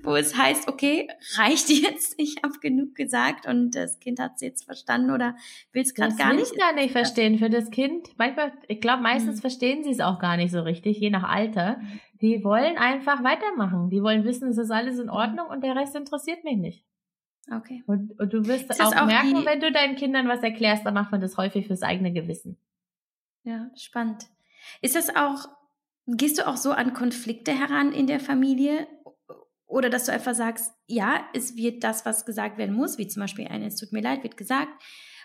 wo es heißt, okay, reicht jetzt, ich habe genug gesagt und das Kind hat es jetzt verstanden oder will es gerade gar nicht? Das gar nicht verstehen für das Kind. Manchmal, ich glaube, meistens mhm. verstehen sie es auch gar nicht so richtig, je nach Alter. Mhm. Die wollen einfach weitermachen. Die wollen wissen, es ist alles in Ordnung und der Rest interessiert mich nicht. Okay. Und, und du wirst auch, auch merken, wenn du deinen Kindern was erklärst, dann macht man das häufig fürs eigene Gewissen. Ja, spannend. Ist das auch, gehst du auch so an Konflikte heran in der Familie? Oder dass du einfach sagst, ja, es wird das, was gesagt werden muss, wie zum Beispiel ein, es tut mir leid, wird gesagt.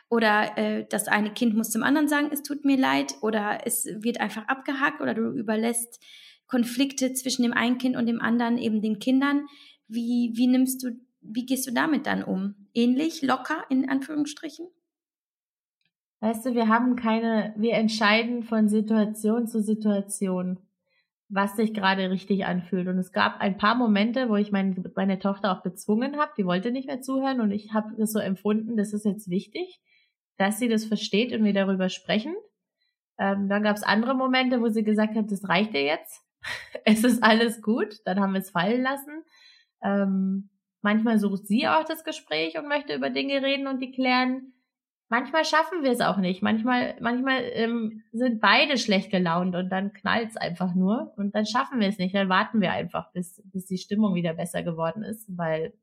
Oder äh, das eine Kind muss zum anderen sagen, es tut mir leid. Oder es wird einfach abgehakt oder du überlässt Konflikte zwischen dem einen Kind und dem anderen eben den Kindern. Wie, wie nimmst du, wie gehst du damit dann um? Ähnlich, locker in Anführungsstrichen? Weißt du, wir haben keine, wir entscheiden von Situation zu Situation. was sich gerade richtig anfühlt. Und es gab ein paar Momente, wo ich mein, meine Tochter auch gezwungen habe, die wollte nicht mehr zuhören und ich habe das so empfunden, das ist jetzt wichtig, dass sie das versteht und wir darüber sprechen. Ähm, dann gab es andere Momente, wo sie gesagt hat, das reicht dir jetzt, (laughs) es ist alles gut, dann haben wir es fallen lassen. Ähm, manchmal sucht sie auch das Gespräch und möchte über Dinge reden und die klären manchmal schaffen wir es auch nicht. Manchmal, manchmal ähm, sind beide schlecht gelaunt und dann knallt es einfach nur und dann schaffen wir es nicht. Dann warten wir einfach, bis, bis die Stimmung wieder besser geworden ist, weil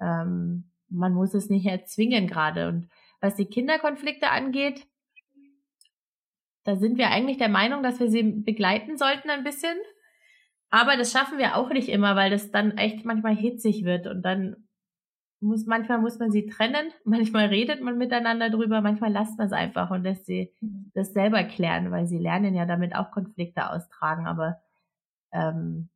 ähm, man muss es nicht erzwingen gerade. Und was die Kinderkonflikte angeht, da sind wir eigentlich der Meinung, dass wir sie begleiten sollten ein bisschen. Aber das schaffen wir auch nicht immer, weil das dann echt manchmal hitzig wird und dann muss, manchmal muss man sie trennen, (laughs) manchmal redet man miteinander drüber, manchmal lasst man es einfach und lässt sie mhm. das selber klären, weil sie lernen ja damit auch Konflikte austragen, aber ähm,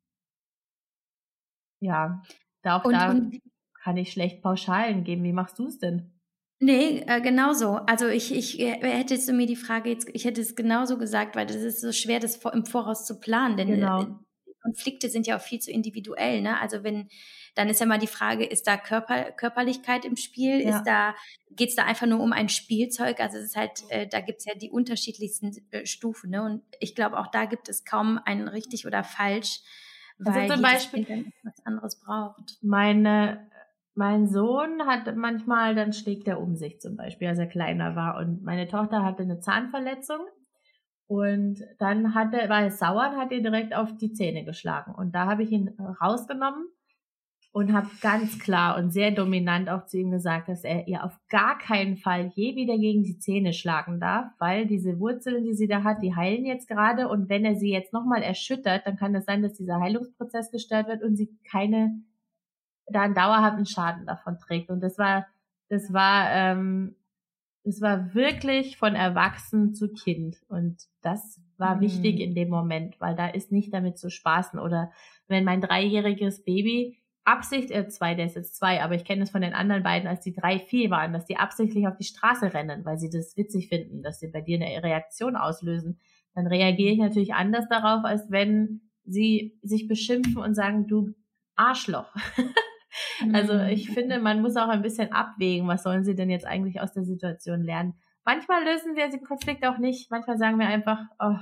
ja, da auch und, da und, kann ich schlecht Pauschalen geben. Wie machst du es denn? Nee, äh, genauso. Also ich, ich äh, hättest du mir die Frage jetzt, ich hätte es genauso gesagt, weil das ist so schwer, das im Voraus zu planen, denn genau. Konflikte sind ja auch viel zu individuell. Ne? Also wenn dann ist ja mal die Frage, ist da Körper, Körperlichkeit im Spiel? Ja. Ist da, geht's da einfach nur um ein Spielzeug? Also es ist halt, äh, da gibt's ja die unterschiedlichsten äh, Stufen. Ne? Und ich glaube, auch da gibt es kaum ein richtig oder falsch, also weil also zum Beispiel kind was anderes braucht. Meine mein Sohn hat manchmal, dann schlägt er um sich zum Beispiel, als er kleiner war. Und meine Tochter hatte eine Zahnverletzung. Und dann hat er, war er sauer und hat ihn direkt auf die Zähne geschlagen. Und da habe ich ihn rausgenommen und habe ganz klar und sehr dominant auch zu ihm gesagt, dass er ihr auf gar keinen Fall je wieder gegen die Zähne schlagen darf, weil diese Wurzeln, die sie da hat, die heilen jetzt gerade und wenn er sie jetzt nochmal erschüttert, dann kann es sein, dass dieser Heilungsprozess gestört wird und sie keine, da einen dauerhaften Schaden davon trägt. Und das war, das war, ähm, das war wirklich von Erwachsen zu Kind und das war mhm. wichtig in dem Moment, weil da ist nicht damit zu spaßen oder wenn mein dreijähriges Baby Absicht, äh, zwei, der ist jetzt zwei, aber ich kenne es von den anderen beiden, als die drei, vier waren, dass die absichtlich auf die Straße rennen, weil sie das witzig finden, dass sie bei dir eine Reaktion auslösen, dann reagiere ich natürlich anders darauf, als wenn sie sich beschimpfen und sagen, du Arschloch. (laughs) also mhm. ich finde, man muss auch ein bisschen abwägen, was sollen sie denn jetzt eigentlich aus der Situation lernen. Manchmal lösen wir den Konflikt auch nicht, manchmal sagen wir einfach, oh,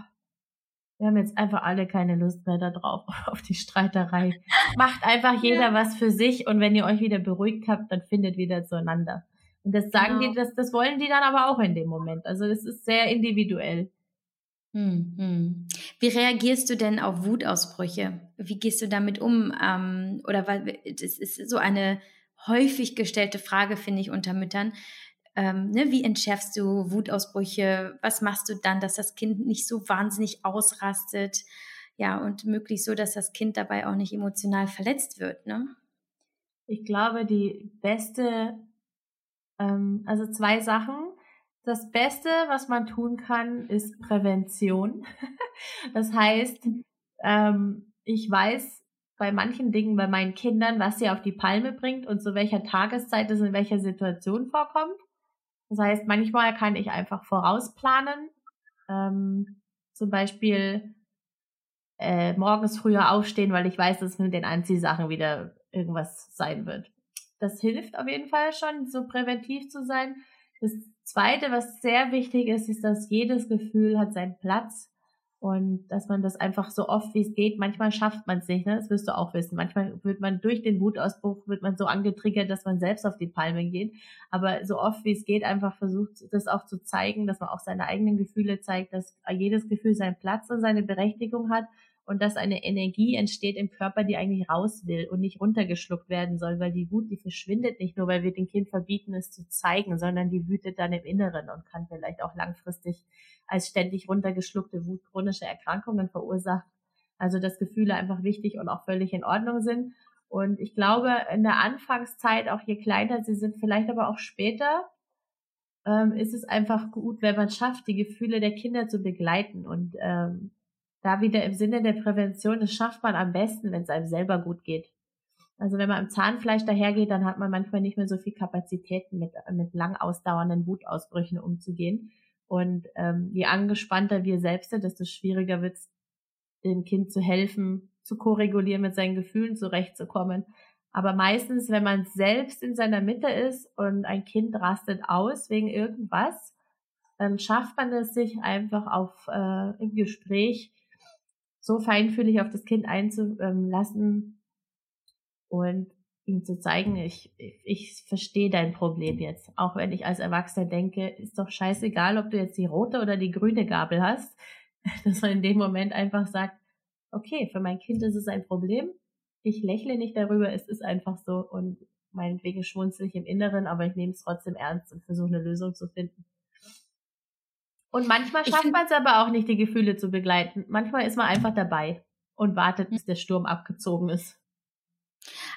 wir haben jetzt einfach alle keine Lust mehr darauf, (laughs) auf die Streiterei. Macht einfach (laughs) jeder ja. was für sich und wenn ihr euch wieder beruhigt habt, dann findet wieder zueinander. Und das sagen genau. die, das, das wollen die dann aber auch in dem Moment. Also das ist sehr individuell. Hm, hm. Wie reagierst du denn auf Wutausbrüche? Wie gehst du damit um? Ähm, oder weil das ist so eine häufig gestellte Frage, finde ich, unter Müttern ähm, ne, wie entschärfst du Wutausbrüche? Was machst du dann, dass das Kind nicht so wahnsinnig ausrastet? Ja, und möglichst so, dass das Kind dabei auch nicht emotional verletzt wird, ne? Ich glaube, die beste, ähm, also zwei Sachen. Das Beste, was man tun kann, ist Prävention. (laughs) das heißt, ähm, ich weiß bei manchen Dingen bei meinen Kindern, was sie auf die Palme bringt und zu welcher Tageszeit es in welcher Situation vorkommt. Das heißt, manchmal kann ich einfach vorausplanen. Ähm, zum Beispiel äh, morgens früher aufstehen, weil ich weiß, dass mit den Anziehsachen wieder irgendwas sein wird. Das hilft auf jeden Fall schon, so präventiv zu sein. Das Zweite, was sehr wichtig ist, ist, dass jedes Gefühl hat seinen Platz und dass man das einfach so oft wie es geht, manchmal schafft man es nicht, ne? das wirst du auch wissen. Manchmal wird man durch den Wutausbruch, wird man so angetriggert, dass man selbst auf die Palme geht. Aber so oft wie es geht, einfach versucht, das auch zu zeigen, dass man auch seine eigenen Gefühle zeigt, dass jedes Gefühl seinen Platz und seine Berechtigung hat und dass eine Energie entsteht im Körper, die eigentlich raus will und nicht runtergeschluckt werden soll, weil die Wut, die verschwindet nicht nur, weil wir dem Kind verbieten, es zu zeigen, sondern die wütet dann im Inneren und kann vielleicht auch langfristig als ständig runtergeschluckte Wut chronische Erkrankungen verursacht. Also dass Gefühle einfach wichtig und auch völlig in Ordnung sind. Und ich glaube, in der Anfangszeit, auch je kleiner sie sind, vielleicht aber auch später, ähm, ist es einfach gut, wenn man schafft, die Gefühle der Kinder zu begleiten. Und ähm, da wieder im Sinne der Prävention, das schafft man am besten, wenn es einem selber gut geht. Also wenn man im Zahnfleisch dahergeht, dann hat man manchmal nicht mehr so viel Kapazitäten, mit, mit lang ausdauernden Wutausbrüchen umzugehen. Und ähm, je angespannter wir selbst sind, desto schwieriger wird es dem Kind zu helfen, zu koregulieren, mit seinen Gefühlen zurechtzukommen. Aber meistens, wenn man selbst in seiner Mitte ist und ein Kind rastet aus wegen irgendwas, dann schafft man es sich einfach auf äh, im Gespräch so feinfühlig auf das Kind einzulassen und ihm zu zeigen, ich, ich verstehe dein Problem jetzt. Auch wenn ich als Erwachsener denke, ist doch scheißegal, ob du jetzt die rote oder die grüne Gabel hast, (laughs) dass man in dem Moment einfach sagt, okay, für mein Kind ist es ein Problem. Ich lächle nicht darüber, es ist einfach so und meinetwegen schmunzel ich im Inneren, aber ich nehme es trotzdem ernst und versuche eine Lösung zu finden. Und manchmal schafft man es aber auch nicht, die Gefühle zu begleiten. Manchmal ist man einfach dabei und wartet, bis der Sturm abgezogen ist.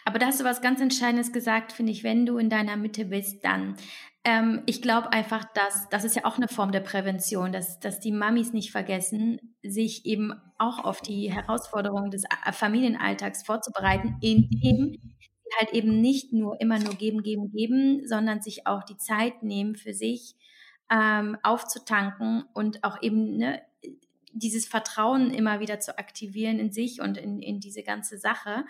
Aber da hast du was ganz Entscheidendes gesagt, finde ich, wenn du in deiner Mitte bist, dann. Ähm, ich glaube einfach, dass das ist ja auch eine Form der Prävention, dass, dass die Mamis nicht vergessen, sich eben auch auf die Herausforderungen des Familienalltags vorzubereiten, indem halt eben nicht nur immer nur geben, geben, geben, sondern sich auch die Zeit nehmen für sich, ähm, aufzutanken und auch eben ne, dieses Vertrauen immer wieder zu aktivieren in sich und in, in diese ganze Sache.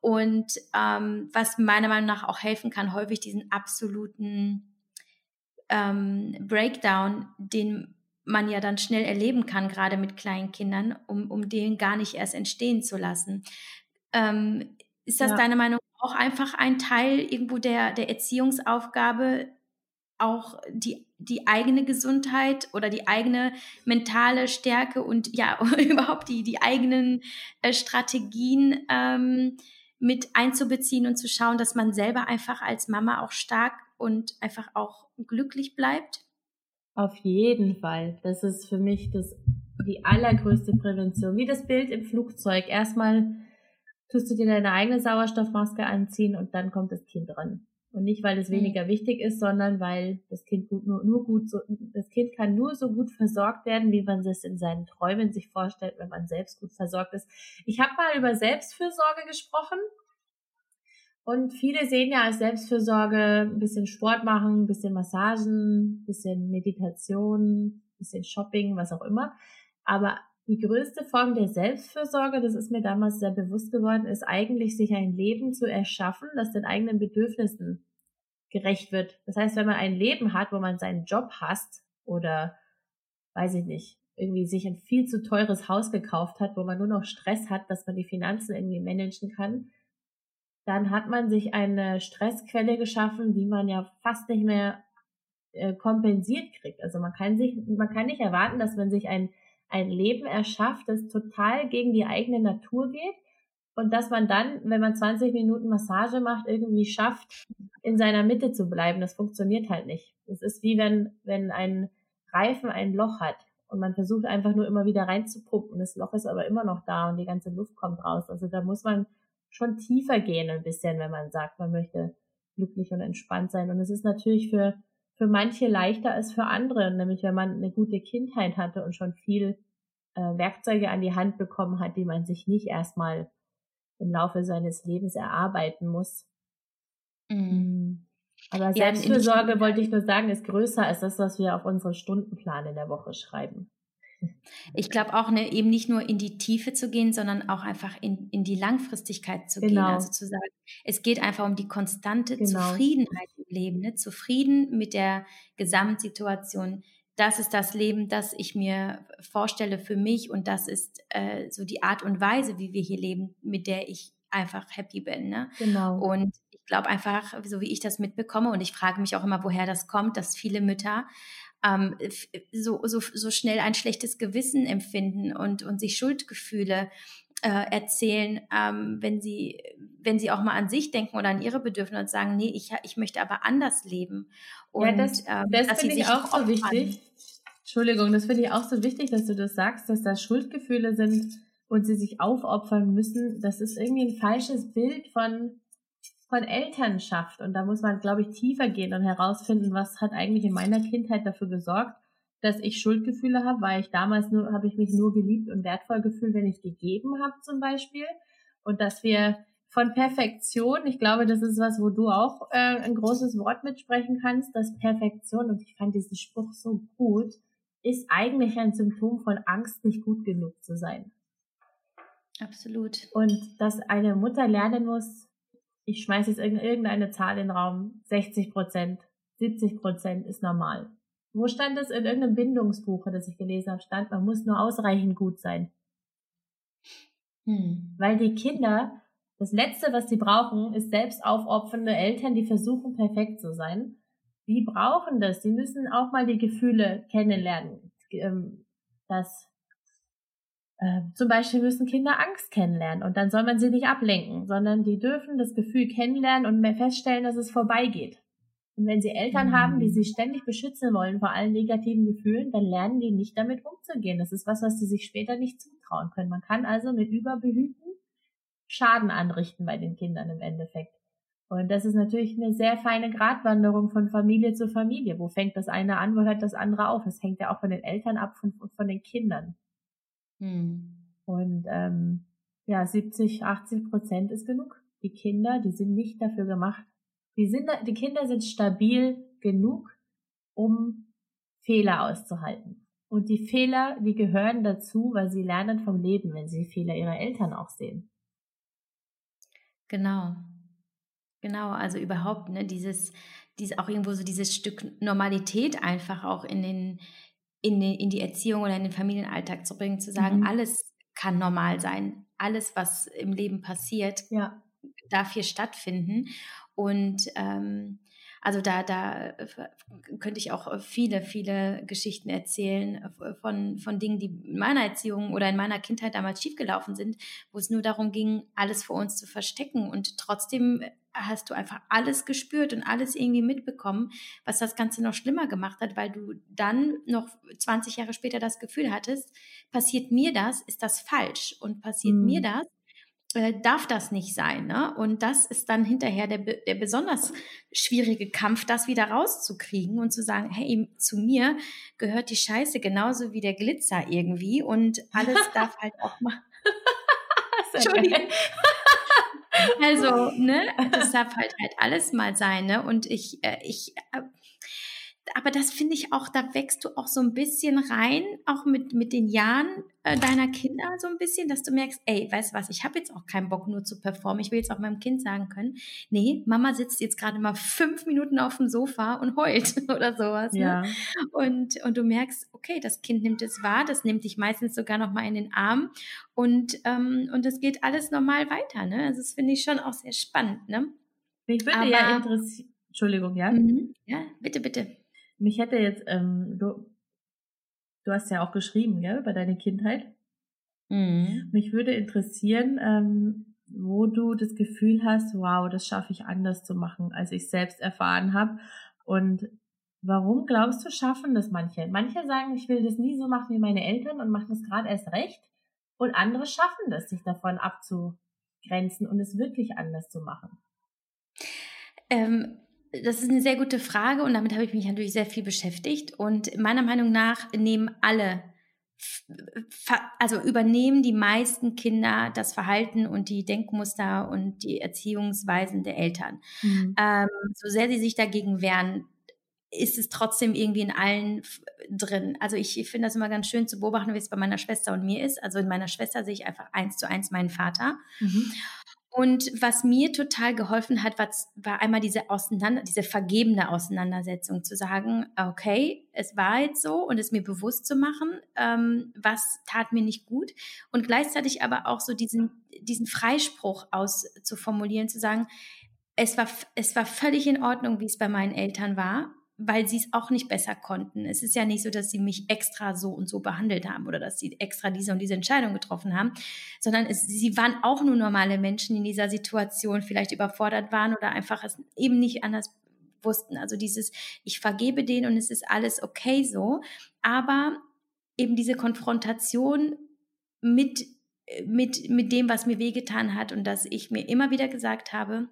Und ähm, was meiner Meinung nach auch helfen kann, häufig diesen absoluten ähm, Breakdown, den man ja dann schnell erleben kann, gerade mit kleinen Kindern, um, um den gar nicht erst entstehen zu lassen. Ähm, ist das ja. deiner Meinung auch einfach ein Teil irgendwo der, der Erziehungsaufgabe, auch die, die eigene Gesundheit oder die eigene mentale Stärke und ja, (laughs) überhaupt die, die eigenen äh, Strategien ähm, mit einzubeziehen und zu schauen, dass man selber einfach als Mama auch stark und einfach auch glücklich bleibt? Auf jeden Fall. Das ist für mich das, die allergrößte Prävention. Wie das Bild im Flugzeug. Erstmal tust du dir deine eigene Sauerstoffmaske anziehen und dann kommt das Kind dran. Und nicht, weil es mhm. weniger mhm. wichtig ist, sondern weil das Kind gut, nur, nur gut so, das Kind kann nur so gut versorgt werden, wie man es in seinen Träumen sich vorstellt, wenn man selbst gut versorgt ist. Ich habe mal über Selbstfürsorge gesprochen. Und viele sehen ja als Selbstfürsorge ein bisschen Sport machen, ein bisschen Massagen, ein bisschen Meditation, ein bisschen Shopping, was auch immer. Aber die größte Form der Selbstfürsorge, das ist mir damals sehr bewusst geworden, ist eigentlich sich ein Leben zu erschaffen, das den eigenen Bedürfnissen gerecht wird. Das heißt, wenn man ein Leben hat, wo man seinen Job hasst oder, weiß ich nicht, irgendwie sich ein viel zu teures Haus gekauft hat, wo man nur noch Stress hat, dass man die Finanzen irgendwie managen kann, dann hat man sich eine Stressquelle geschaffen, die man ja fast nicht mehr äh, kompensiert kriegt. Also man kann sich, man kann nicht erwarten, dass man sich ein ein Leben erschafft, das total gegen die eigene Natur geht und dass man dann, wenn man 20 Minuten Massage macht, irgendwie schafft, in seiner Mitte zu bleiben. Das funktioniert halt nicht. Es ist wie wenn, wenn ein Reifen ein Loch hat und man versucht einfach nur immer wieder reinzupumpen. Das Loch ist aber immer noch da und die ganze Luft kommt raus. Also da muss man schon tiefer gehen ein bisschen, wenn man sagt, man möchte glücklich und entspannt sein. Und es ist natürlich für für manche leichter als für andere, nämlich wenn man eine gute Kindheit hatte und schon viel äh, Werkzeuge an die Hand bekommen hat, die man sich nicht erstmal im Laufe seines Lebens erarbeiten muss. Mhm. Aber Selbstfürsorge, ja, wollte ich nur sagen, ist größer als das, was wir auf unserem Stundenplan in der Woche schreiben. Ich glaube auch, ne, eben nicht nur in die Tiefe zu gehen, sondern auch einfach in, in die Langfristigkeit zu genau. gehen. Also zu sagen, es geht einfach um die konstante genau. Zufriedenheit im Leben, ne? zufrieden mit der Gesamtsituation. Das ist das Leben, das ich mir vorstelle für mich und das ist äh, so die Art und Weise, wie wir hier leben, mit der ich einfach happy bin. Ne? Genau. Und ich glaube einfach, so wie ich das mitbekomme, und ich frage mich auch immer, woher das kommt, dass viele Mütter ähm, so, so, so schnell ein schlechtes Gewissen empfinden und, und sich Schuldgefühle äh, erzählen, ähm, wenn sie, wenn sie auch mal an sich denken oder an ihre Bedürfnisse und sagen, nee, ich, ich möchte aber anders leben. Und, ja, das, ähm, das finde ich auch so wichtig. Entschuldigung, das finde ich auch so wichtig, dass du das sagst, dass da Schuldgefühle sind und sie sich aufopfern müssen. Das ist irgendwie ein falsches Bild von von Elternschaft. Und da muss man, glaube ich, tiefer gehen und herausfinden, was hat eigentlich in meiner Kindheit dafür gesorgt, dass ich Schuldgefühle habe, weil ich damals nur, habe ich mich nur geliebt und wertvoll gefühlt, wenn ich gegeben habe zum Beispiel. Und dass wir von Perfektion, ich glaube, das ist was, wo du auch äh, ein großes Wort mitsprechen kannst, dass Perfektion, und ich fand diesen Spruch so gut, ist eigentlich ein Symptom von Angst, nicht gut genug zu sein. Absolut. Und dass eine Mutter lernen muss, ich schmeiße jetzt irgendeine Zahl in den Raum, 60 Prozent, 70 Prozent ist normal. Wo stand das in irgendeinem Bindungsbuch, das ich gelesen habe, stand, man muss nur ausreichend gut sein. Hm. Weil die Kinder, das Letzte, was sie brauchen, ist selbst aufopfernde Eltern, die versuchen, perfekt zu sein. Die brauchen das. Die müssen auch mal die Gefühle kennenlernen. Ähm, dass äh, zum Beispiel müssen Kinder Angst kennenlernen und dann soll man sie nicht ablenken, sondern die dürfen das Gefühl kennenlernen und feststellen, dass es vorbeigeht. Und wenn sie Eltern mhm. haben, die sie ständig beschützen wollen vor allen negativen Gefühlen, dann lernen die nicht damit umzugehen. Das ist was, was sie sich später nicht zutrauen können. Man kann also mit Überbehüten Schaden anrichten bei den Kindern im Endeffekt. Und das ist natürlich eine sehr feine Gratwanderung von Familie zu Familie. Wo fängt das eine an, wo hört das andere auf? Das hängt ja auch von den Eltern ab und von, von, den Kindern. Hm. Und ähm, ja, 70, 80 Prozent ist genug. Die Kinder, die sind nicht dafür gemacht, die, sind, die Kinder sind stabil genug, um Fehler auszuhalten. Und die Fehler, die gehören dazu, weil sie lernen vom Leben, wenn sie Fehler ihrer Eltern auch sehen. Genau. Genau, also überhaupt, ne, dieses, dieses auch irgendwo so dieses Stück Normalität einfach auch in den, in, den, in die Erziehung oder in den Familienalltag zu bringen, zu sagen, mhm. alles kann normal sein. Alles, was im Leben passiert, ja. darf hier stattfinden. Und ähm, also da, da könnte ich auch viele, viele Geschichten erzählen von, von Dingen, die in meiner Erziehung oder in meiner Kindheit damals schiefgelaufen sind, wo es nur darum ging, alles vor uns zu verstecken. Und trotzdem hast du einfach alles gespürt und alles irgendwie mitbekommen, was das Ganze noch schlimmer gemacht hat, weil du dann noch 20 Jahre später das Gefühl hattest, passiert mir das, ist das falsch und passiert mhm. mir das, äh, darf das nicht sein. Ne? Und das ist dann hinterher der, der besonders schwierige Kampf, das wieder rauszukriegen und zu sagen, hey, zu mir gehört die Scheiße genauso wie der Glitzer irgendwie und alles (laughs) darf halt auch mal. (laughs) Entschuldigung. also, (laughs) ne, das darf halt halt alles mal sein, ne? Und ich, äh, ich, äh, aber das finde ich auch, da wächst du auch so ein bisschen rein, auch mit, mit den Jahren äh, deiner Kinder so ein bisschen, dass du merkst, ey, weißt du was, ich habe jetzt auch keinen Bock nur zu performen. Ich will jetzt auch meinem Kind sagen können, nee, Mama sitzt jetzt gerade mal fünf Minuten auf dem Sofa und heult (laughs) oder sowas. Ne? Ja. Ne? Und, und du merkst, okay, das Kind nimmt es wahr, das nimmt dich meistens sogar noch mal in den Arm und, ähm, und es geht alles normal weiter. Ne? Also das finde ich schon auch sehr spannend. Ne? Mich würde Aber, ja interessieren, Entschuldigung, ja? Mhm. Ja, bitte, bitte. Mich hätte jetzt, ähm, du, du hast ja auch geschrieben, gell, über deine Kindheit. Mhm. Mich würde interessieren, ähm, wo du das Gefühl hast, wow, das schaffe ich anders zu machen, als ich selbst erfahren habe. Und warum glaubst du, schaffen das manche? Manche sagen, ich will das nie so machen wie meine Eltern und machen das gerade erst recht. Und andere schaffen das, sich davon abzugrenzen und es wirklich anders zu machen. Ähm, das ist eine sehr gute Frage und damit habe ich mich natürlich sehr viel beschäftigt. Und meiner Meinung nach nehmen alle, also übernehmen die meisten Kinder das Verhalten und die Denkmuster und die Erziehungsweisen der Eltern. Mhm. Ähm, so sehr sie sich dagegen wehren, ist es trotzdem irgendwie in allen drin. Also ich, ich finde das immer ganz schön zu beobachten, wie es bei meiner Schwester und mir ist. Also in meiner Schwester sehe ich einfach eins zu eins meinen Vater. Mhm. Und was mir total geholfen hat, war, war einmal diese Auseinander, diese vergebene Auseinandersetzung, zu sagen, okay, es war jetzt so und es mir bewusst zu machen, ähm, was tat mir nicht gut. Und gleichzeitig aber auch so diesen, diesen Freispruch auszuformulieren, zu sagen, es war, es war völlig in Ordnung, wie es bei meinen Eltern war weil sie es auch nicht besser konnten. Es ist ja nicht so, dass sie mich extra so und so behandelt haben oder dass sie extra diese und diese Entscheidung getroffen haben, sondern es, sie waren auch nur normale Menschen in dieser Situation, vielleicht überfordert waren oder einfach es eben nicht anders wussten. Also dieses, ich vergebe denen und es ist alles okay so, aber eben diese Konfrontation mit, mit, mit dem, was mir wehgetan hat und dass ich mir immer wieder gesagt habe,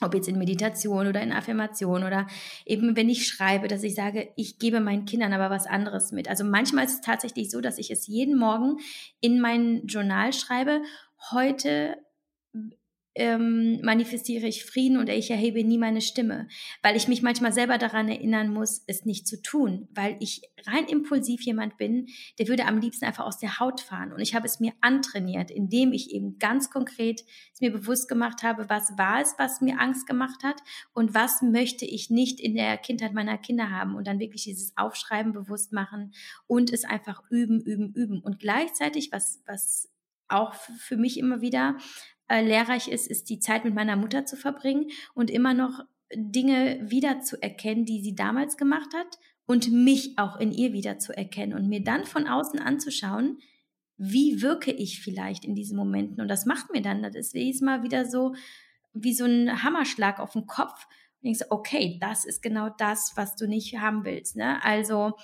ob jetzt in Meditation oder in Affirmation oder eben wenn ich schreibe, dass ich sage, ich gebe meinen Kindern aber was anderes mit. Also manchmal ist es tatsächlich so, dass ich es jeden Morgen in mein Journal schreibe, heute ähm, manifestiere ich Frieden und ich erhebe nie meine Stimme, weil ich mich manchmal selber daran erinnern muss, es nicht zu tun, weil ich rein impulsiv jemand bin, der würde am liebsten einfach aus der Haut fahren. Und ich habe es mir antrainiert, indem ich eben ganz konkret es mir bewusst gemacht habe, was war es, was mir Angst gemacht hat und was möchte ich nicht in der Kindheit meiner Kinder haben und dann wirklich dieses Aufschreiben bewusst machen und es einfach üben, üben, üben. Und gleichzeitig, was, was auch für mich immer wieder äh, lehrreich ist, ist die Zeit mit meiner Mutter zu verbringen und immer noch Dinge wiederzuerkennen, die sie damals gemacht hat und mich auch in ihr wiederzuerkennen und mir dann von außen anzuschauen, wie wirke ich vielleicht in diesen Momenten. Und das macht mir dann, das ist jedes Mal wieder so wie so ein Hammerschlag auf den Kopf. Und ich so, okay, das ist genau das, was du nicht haben willst. Ne? Also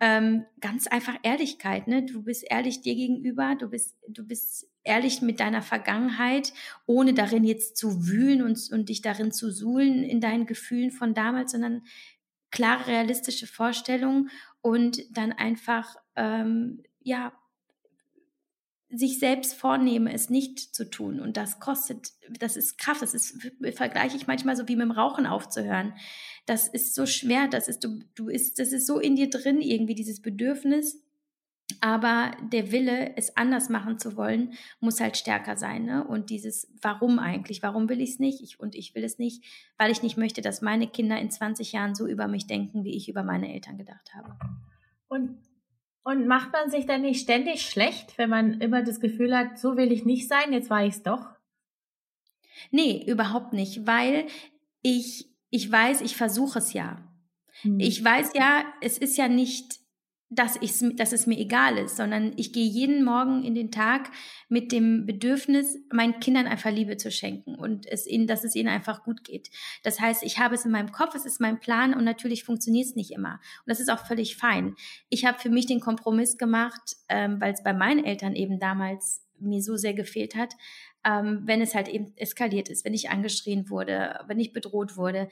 ähm, ganz einfach Ehrlichkeit, ne? Du bist ehrlich dir gegenüber, du bist, du bist ehrlich mit deiner Vergangenheit, ohne darin jetzt zu wühlen und, und dich darin zu suhlen in deinen Gefühlen von damals, sondern klare, realistische Vorstellungen und dann einfach, ähm, ja, sich selbst vornehme, es nicht zu tun. Und das kostet, das ist Kraft, das ist, vergleiche ich manchmal so wie mit dem Rauchen aufzuhören. Das ist so schwer, das ist, du, du ist, das ist so in dir drin, irgendwie dieses Bedürfnis. Aber der Wille, es anders machen zu wollen, muss halt stärker sein. Ne? Und dieses, warum eigentlich? Warum will ich es nicht? Ich, und ich will es nicht, weil ich nicht möchte, dass meine Kinder in 20 Jahren so über mich denken, wie ich über meine Eltern gedacht habe. Und und macht man sich dann nicht ständig schlecht, wenn man immer das Gefühl hat, so will ich nicht sein, jetzt war ich es doch? Nee, überhaupt nicht, weil ich, ich weiß, ich versuche es ja. Hm. Ich weiß ja, es ist ja nicht dass, ich's, dass es mir egal ist, sondern ich gehe jeden Morgen in den Tag mit dem Bedürfnis, meinen Kindern einfach Liebe zu schenken und es ihnen, dass es ihnen einfach gut geht. Das heißt, ich habe es in meinem Kopf, es ist mein Plan und natürlich funktioniert es nicht immer. Und das ist auch völlig fein. Ich habe für mich den Kompromiss gemacht, ähm, weil es bei meinen Eltern eben damals mir so sehr gefehlt hat, ähm, wenn es halt eben eskaliert ist, wenn ich angeschrien wurde, wenn ich bedroht wurde,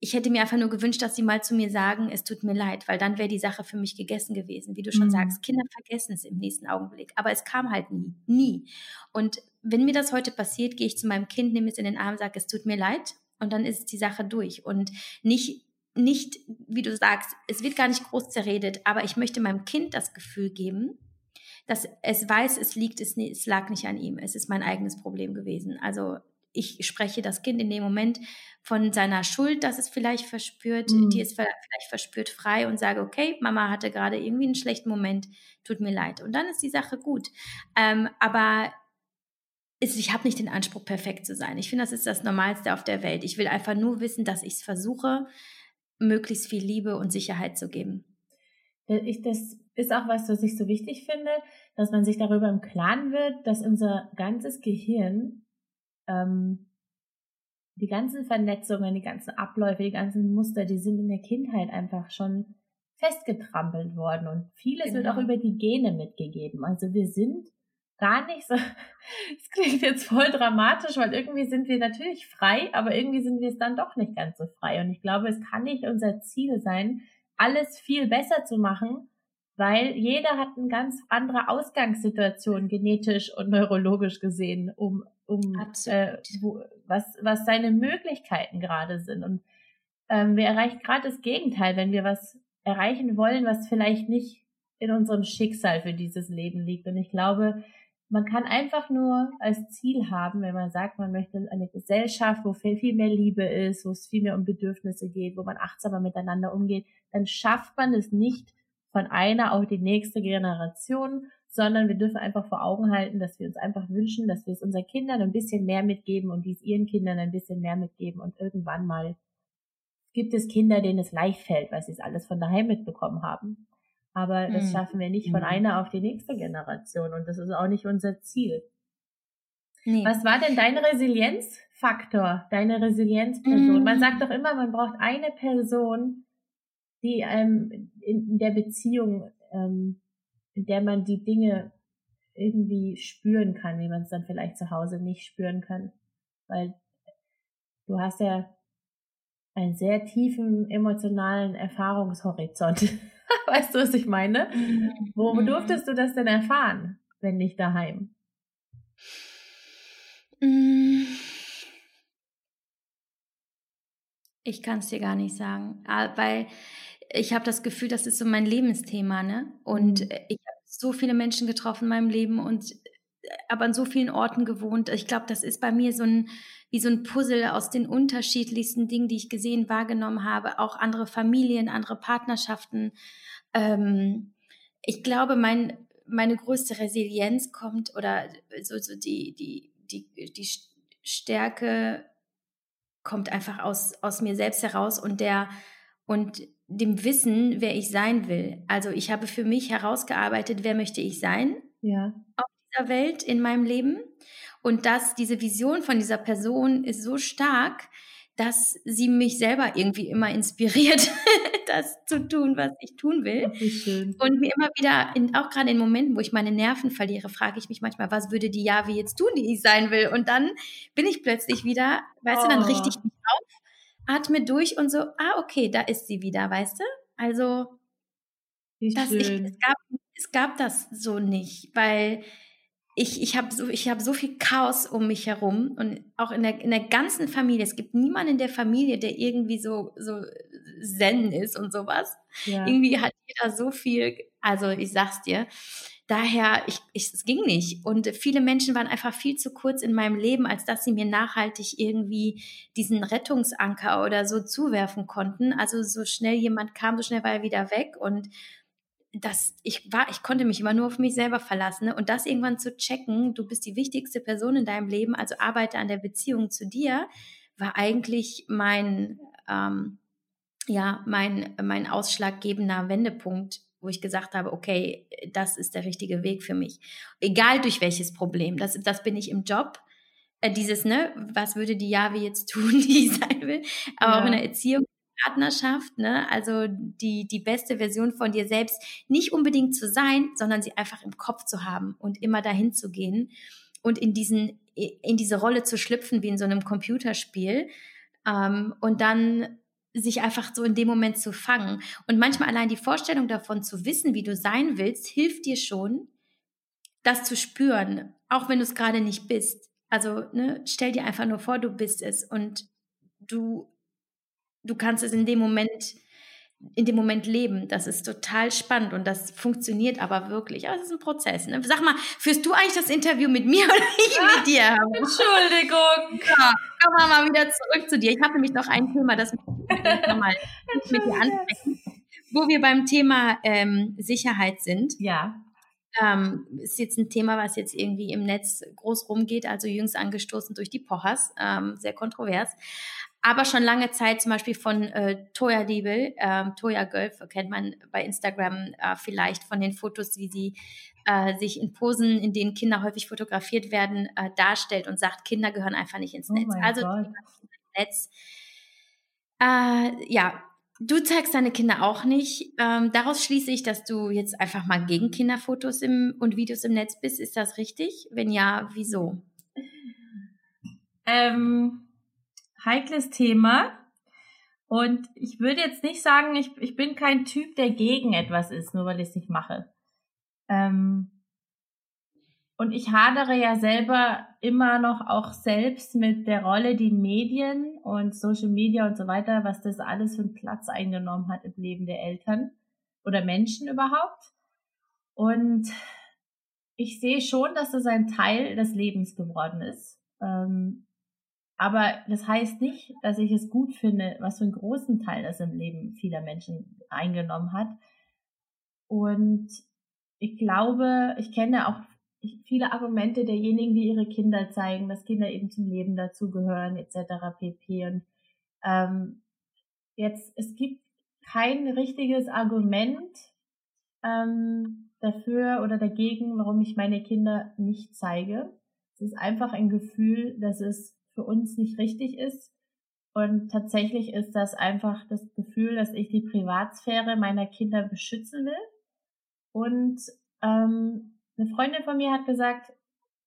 ich hätte mir einfach nur gewünscht, dass sie mal zu mir sagen, es tut mir leid, weil dann wäre die Sache für mich gegessen gewesen. Wie du schon mhm. sagst, Kinder vergessen es im nächsten Augenblick. Aber es kam halt nie, nie. Und wenn mir das heute passiert, gehe ich zu meinem Kind, nehme es in den Arm, sage, es tut mir leid und dann ist die Sache durch. Und nicht, nicht, wie du sagst, es wird gar nicht groß zerredet, aber ich möchte meinem Kind das Gefühl geben, dass es weiß, es liegt, es, es lag nicht an ihm, es ist mein eigenes Problem gewesen. Also ich spreche das Kind in dem Moment von seiner Schuld, dass es vielleicht verspürt, mhm. die es vielleicht verspürt, frei und sage, okay, Mama hatte gerade irgendwie einen schlechten Moment, tut mir leid. Und dann ist die Sache gut. Ähm, aber ist, ich habe nicht den Anspruch, perfekt zu sein. Ich finde, das ist das Normalste auf der Welt. Ich will einfach nur wissen, dass ich es versuche, möglichst viel Liebe und Sicherheit zu geben. Ich, das ist auch was, was ich so wichtig finde, dass man sich darüber im Klaren wird, dass unser ganzes Gehirn ähm, die ganzen Vernetzungen, die ganzen Abläufe, die ganzen Muster, die sind in der Kindheit einfach schon festgetrampelt worden und vieles genau. wird auch über die Gene mitgegeben. Also wir sind gar nicht so, (laughs) es klingt jetzt voll dramatisch, weil irgendwie sind wir natürlich frei, aber irgendwie sind wir es dann doch nicht ganz so frei. Und ich glaube, es kann nicht unser Ziel sein, alles viel besser zu machen, weil jeder hat eine ganz andere Ausgangssituation genetisch und neurologisch gesehen, um, um äh, wo, was, was seine Möglichkeiten gerade sind. Und ähm, wir erreichen gerade das Gegenteil, wenn wir was erreichen wollen, was vielleicht nicht in unserem Schicksal für dieses Leben liegt. Und ich glaube, man kann einfach nur als Ziel haben, wenn man sagt, man möchte eine Gesellschaft, wo viel, viel mehr Liebe ist, wo es viel mehr um Bedürfnisse geht, wo man achtsamer miteinander umgeht, dann schafft man es nicht, von einer auf die nächste Generation, sondern wir dürfen einfach vor Augen halten, dass wir uns einfach wünschen, dass wir es unseren Kindern ein bisschen mehr mitgeben und dies ihren Kindern ein bisschen mehr mitgeben und irgendwann mal gibt es Kinder, denen es leicht fällt, weil sie es alles von daheim mitbekommen haben. Aber das mhm. schaffen wir nicht von mhm. einer auf die nächste Generation und das ist auch nicht unser Ziel. Nee. Was war denn dein Resilienzfaktor, deine Resilienzperson? Mhm. Man sagt doch immer, man braucht eine Person, die ähm, in der Beziehung, ähm, in der man die Dinge irgendwie spüren kann, wie man es dann vielleicht zu Hause nicht spüren kann. Weil du hast ja einen sehr tiefen emotionalen Erfahrungshorizont. (laughs) weißt du, was ich meine? Wo mhm. durftest du das denn erfahren, wenn nicht daheim? Mm. Ich kann es dir gar nicht sagen, ah, weil ich habe das Gefühl, das ist so mein Lebensthema, ne? Und mhm. ich habe so viele Menschen getroffen in meinem Leben und äh, aber an so vielen Orten gewohnt. Ich glaube, das ist bei mir so ein wie so ein Puzzle aus den unterschiedlichsten Dingen, die ich gesehen, wahrgenommen habe, auch andere Familien, andere Partnerschaften. Ähm, ich glaube, mein, meine größte Resilienz kommt oder so, so die, die, die, die Stärke kommt einfach aus, aus mir selbst heraus und der und dem Wissen, wer ich sein will. Also ich habe für mich herausgearbeitet, wer möchte ich sein ja. auf dieser Welt in meinem Leben. Und dass diese Vision von dieser Person ist so stark, dass sie mich selber irgendwie immer inspiriert, (laughs) das zu tun, was ich tun will. Und mir immer wieder, in, auch gerade in Momenten, wo ich meine Nerven verliere, frage ich mich manchmal, was würde die Javi jetzt tun, die ich sein will? Und dann bin ich plötzlich wieder, weißt oh. du, dann richte ich mich atme durch und so, ah, okay, da ist sie wieder, weißt du? Also, das, ich, es, gab, es gab das so nicht, weil ich, ich habe so, ich hab so viel Chaos um mich herum und auch in der, in der ganzen Familie. Es gibt niemanden in der Familie, der irgendwie so, so zen ist und sowas. Ja. Irgendwie hat jeder so viel, also ich sag's dir. Daher, ich, ich, es ging nicht. Und viele Menschen waren einfach viel zu kurz in meinem Leben, als dass sie mir nachhaltig irgendwie diesen Rettungsanker oder so zuwerfen konnten. Also so schnell jemand kam, so schnell war er wieder weg. Und das, ich war, ich konnte mich immer nur auf mich selber verlassen. Ne? Und das irgendwann zu checken, du bist die wichtigste Person in deinem Leben, also arbeite an der Beziehung zu dir, war eigentlich mein, ähm, ja, mein, mein ausschlaggebender Wendepunkt, wo ich gesagt habe, okay, das ist der richtige Weg für mich. Egal durch welches Problem. Das, das bin ich im Job. Äh, dieses, ne, was würde die Jahwe jetzt tun, (laughs) die ich sein will, aber ja. auch in der Erziehung Partnerschaft, ne? also die, die beste Version von dir selbst nicht unbedingt zu sein, sondern sie einfach im Kopf zu haben und immer dahin zu gehen und in, diesen, in diese Rolle zu schlüpfen wie in so einem Computerspiel ähm, und dann sich einfach so in dem Moment zu fangen. Und manchmal allein die Vorstellung davon zu wissen, wie du sein willst, hilft dir schon, das zu spüren, auch wenn du es gerade nicht bist. Also ne, stell dir einfach nur vor, du bist es und du du kannst es in dem Moment in dem Moment leben. Das ist total spannend und das funktioniert aber wirklich. Aber es ist ein Prozess. Ne? Sag mal, führst du eigentlich das Interview mit mir (laughs) oder ich mit dir? Entschuldigung. (laughs) Ja, kommen wir mal wieder zurück zu dir. Ich habe nämlich noch ein Thema, das (laughs) nochmal mit dir ansprechen, wo wir beim Thema ähm, Sicherheit sind. Ja. Ähm, ist jetzt ein Thema, was jetzt irgendwie im Netz groß rumgeht, also jüngst angestoßen durch die Pochers, ähm, sehr kontrovers aber schon lange Zeit zum Beispiel von äh, Toya Liebel, ähm, Toya Gölf kennt man bei Instagram äh, vielleicht von den Fotos, wie sie äh, sich in Posen, in denen Kinder häufig fotografiert werden, äh, darstellt und sagt, Kinder gehören einfach nicht ins oh Netz. Also Netz. Äh, ja, du zeigst deine Kinder auch nicht. Ähm, daraus schließe ich, dass du jetzt einfach mal gegen Kinderfotos im, und Videos im Netz bist. Ist das richtig? Wenn ja, wieso? Ähm heikles Thema. Und ich würde jetzt nicht sagen, ich, ich bin kein Typ, der gegen etwas ist, nur weil ich es nicht mache. Ähm, und ich hadere ja selber immer noch auch selbst mit der Rolle, die Medien und Social Media und so weiter, was das alles für einen Platz eingenommen hat im Leben der Eltern oder Menschen überhaupt. Und ich sehe schon, dass das ein Teil des Lebens geworden ist. Ähm, aber das heißt nicht, dass ich es gut finde, was für einen großen Teil das im Leben vieler Menschen eingenommen hat. Und ich glaube, ich kenne auch viele Argumente derjenigen, die ihre Kinder zeigen, dass Kinder eben zum Leben dazugehören, etc. pp. Und ähm, jetzt, es gibt kein richtiges Argument ähm, dafür oder dagegen, warum ich meine Kinder nicht zeige. Es ist einfach ein Gefühl, dass es für uns nicht richtig ist. Und tatsächlich ist das einfach das Gefühl, dass ich die Privatsphäre meiner Kinder beschützen will. Und ähm, eine Freundin von mir hat gesagt,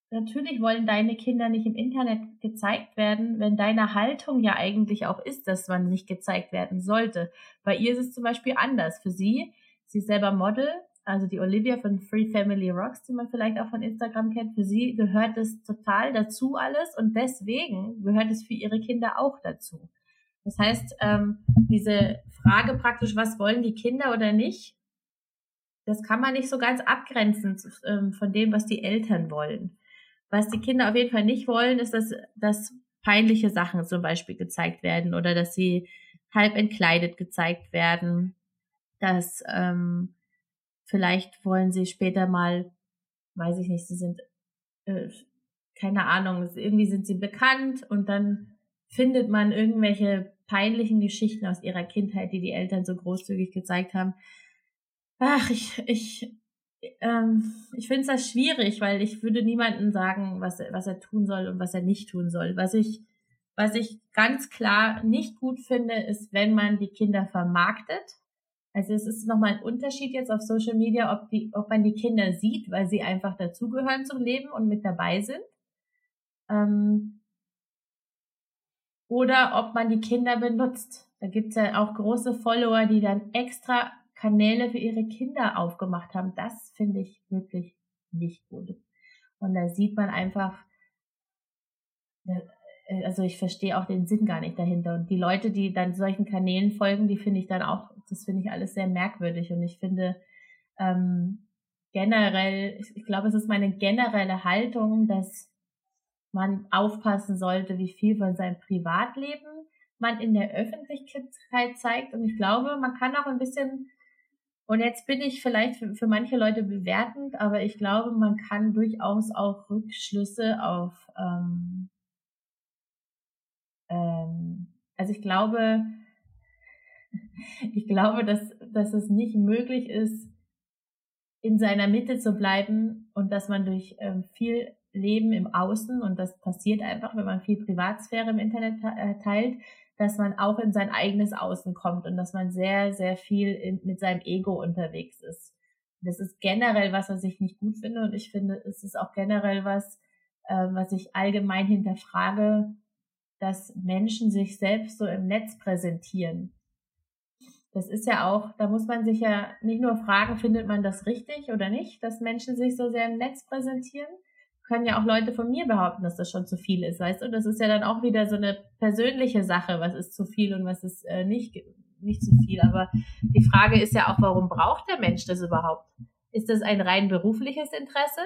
natürlich wollen deine Kinder nicht im Internet gezeigt werden, wenn deine Haltung ja eigentlich auch ist, dass man nicht gezeigt werden sollte. Bei ihr ist es zum Beispiel anders. Für sie, sie ist selber Model, also die Olivia von Free Family Rocks, die man vielleicht auch von Instagram kennt, für sie gehört es total dazu alles und deswegen gehört es für ihre Kinder auch dazu. Das heißt, ähm, diese Frage praktisch, was wollen die Kinder oder nicht, das kann man nicht so ganz abgrenzen ähm, von dem, was die Eltern wollen. Was die Kinder auf jeden Fall nicht wollen, ist, dass, dass peinliche Sachen zum Beispiel gezeigt werden oder dass sie halb entkleidet gezeigt werden. Dass ähm, vielleicht wollen sie später mal, weiß ich nicht, sie sind, äh, keine Ahnung, irgendwie sind sie bekannt und dann findet man irgendwelche peinlichen Geschichten aus ihrer Kindheit, die die Eltern so großzügig gezeigt haben. Ach, ich, ich, ähm, ich finde es das schwierig, weil ich würde niemandem sagen, was, was er tun soll und was er nicht tun soll. Was ich, was ich ganz klar nicht gut finde, ist, wenn man die Kinder vermarktet. Also es ist nochmal ein Unterschied jetzt auf Social Media, ob, die, ob man die Kinder sieht, weil sie einfach dazugehören zum Leben und mit dabei sind. Ähm, oder ob man die Kinder benutzt. Da gibt's ja auch große Follower, die dann extra Kanäle für ihre Kinder aufgemacht haben. Das finde ich wirklich nicht gut. Und da sieht man einfach, also ich verstehe auch den Sinn gar nicht dahinter. Und die Leute, die dann solchen Kanälen folgen, die finde ich dann auch, das finde ich alles sehr merkwürdig. Und ich finde ähm, generell, ich glaube, es ist meine generelle Haltung, dass man aufpassen sollte, wie viel von seinem Privatleben man in der Öffentlichkeit zeigt. Und ich glaube, man kann auch ein bisschen und jetzt bin ich vielleicht für, für manche Leute bewertend, aber ich glaube, man kann durchaus auch Rückschlüsse auf, ähm, ähm, also ich glaube, (laughs) ich glaube, dass, dass es nicht möglich ist, in seiner Mitte zu bleiben und dass man durch ähm, viel Leben im Außen, und das passiert einfach, wenn man viel Privatsphäre im Internet äh, teilt, dass man auch in sein eigenes Außen kommt und dass man sehr, sehr viel in, mit seinem Ego unterwegs ist. Das ist generell was, was ich nicht gut finde und ich finde, es ist auch generell was, äh, was ich allgemein hinterfrage, dass Menschen sich selbst so im Netz präsentieren. Das ist ja auch, da muss man sich ja nicht nur fragen, findet man das richtig oder nicht, dass Menschen sich so sehr im Netz präsentieren, können ja auch Leute von mir behaupten, dass das schon zu viel ist, weißt du? Das ist ja dann auch wieder so eine persönliche Sache, was ist zu viel und was ist äh, nicht, nicht zu viel. Aber die Frage ist ja auch, warum braucht der Mensch das überhaupt? Ist das ein rein berufliches Interesse?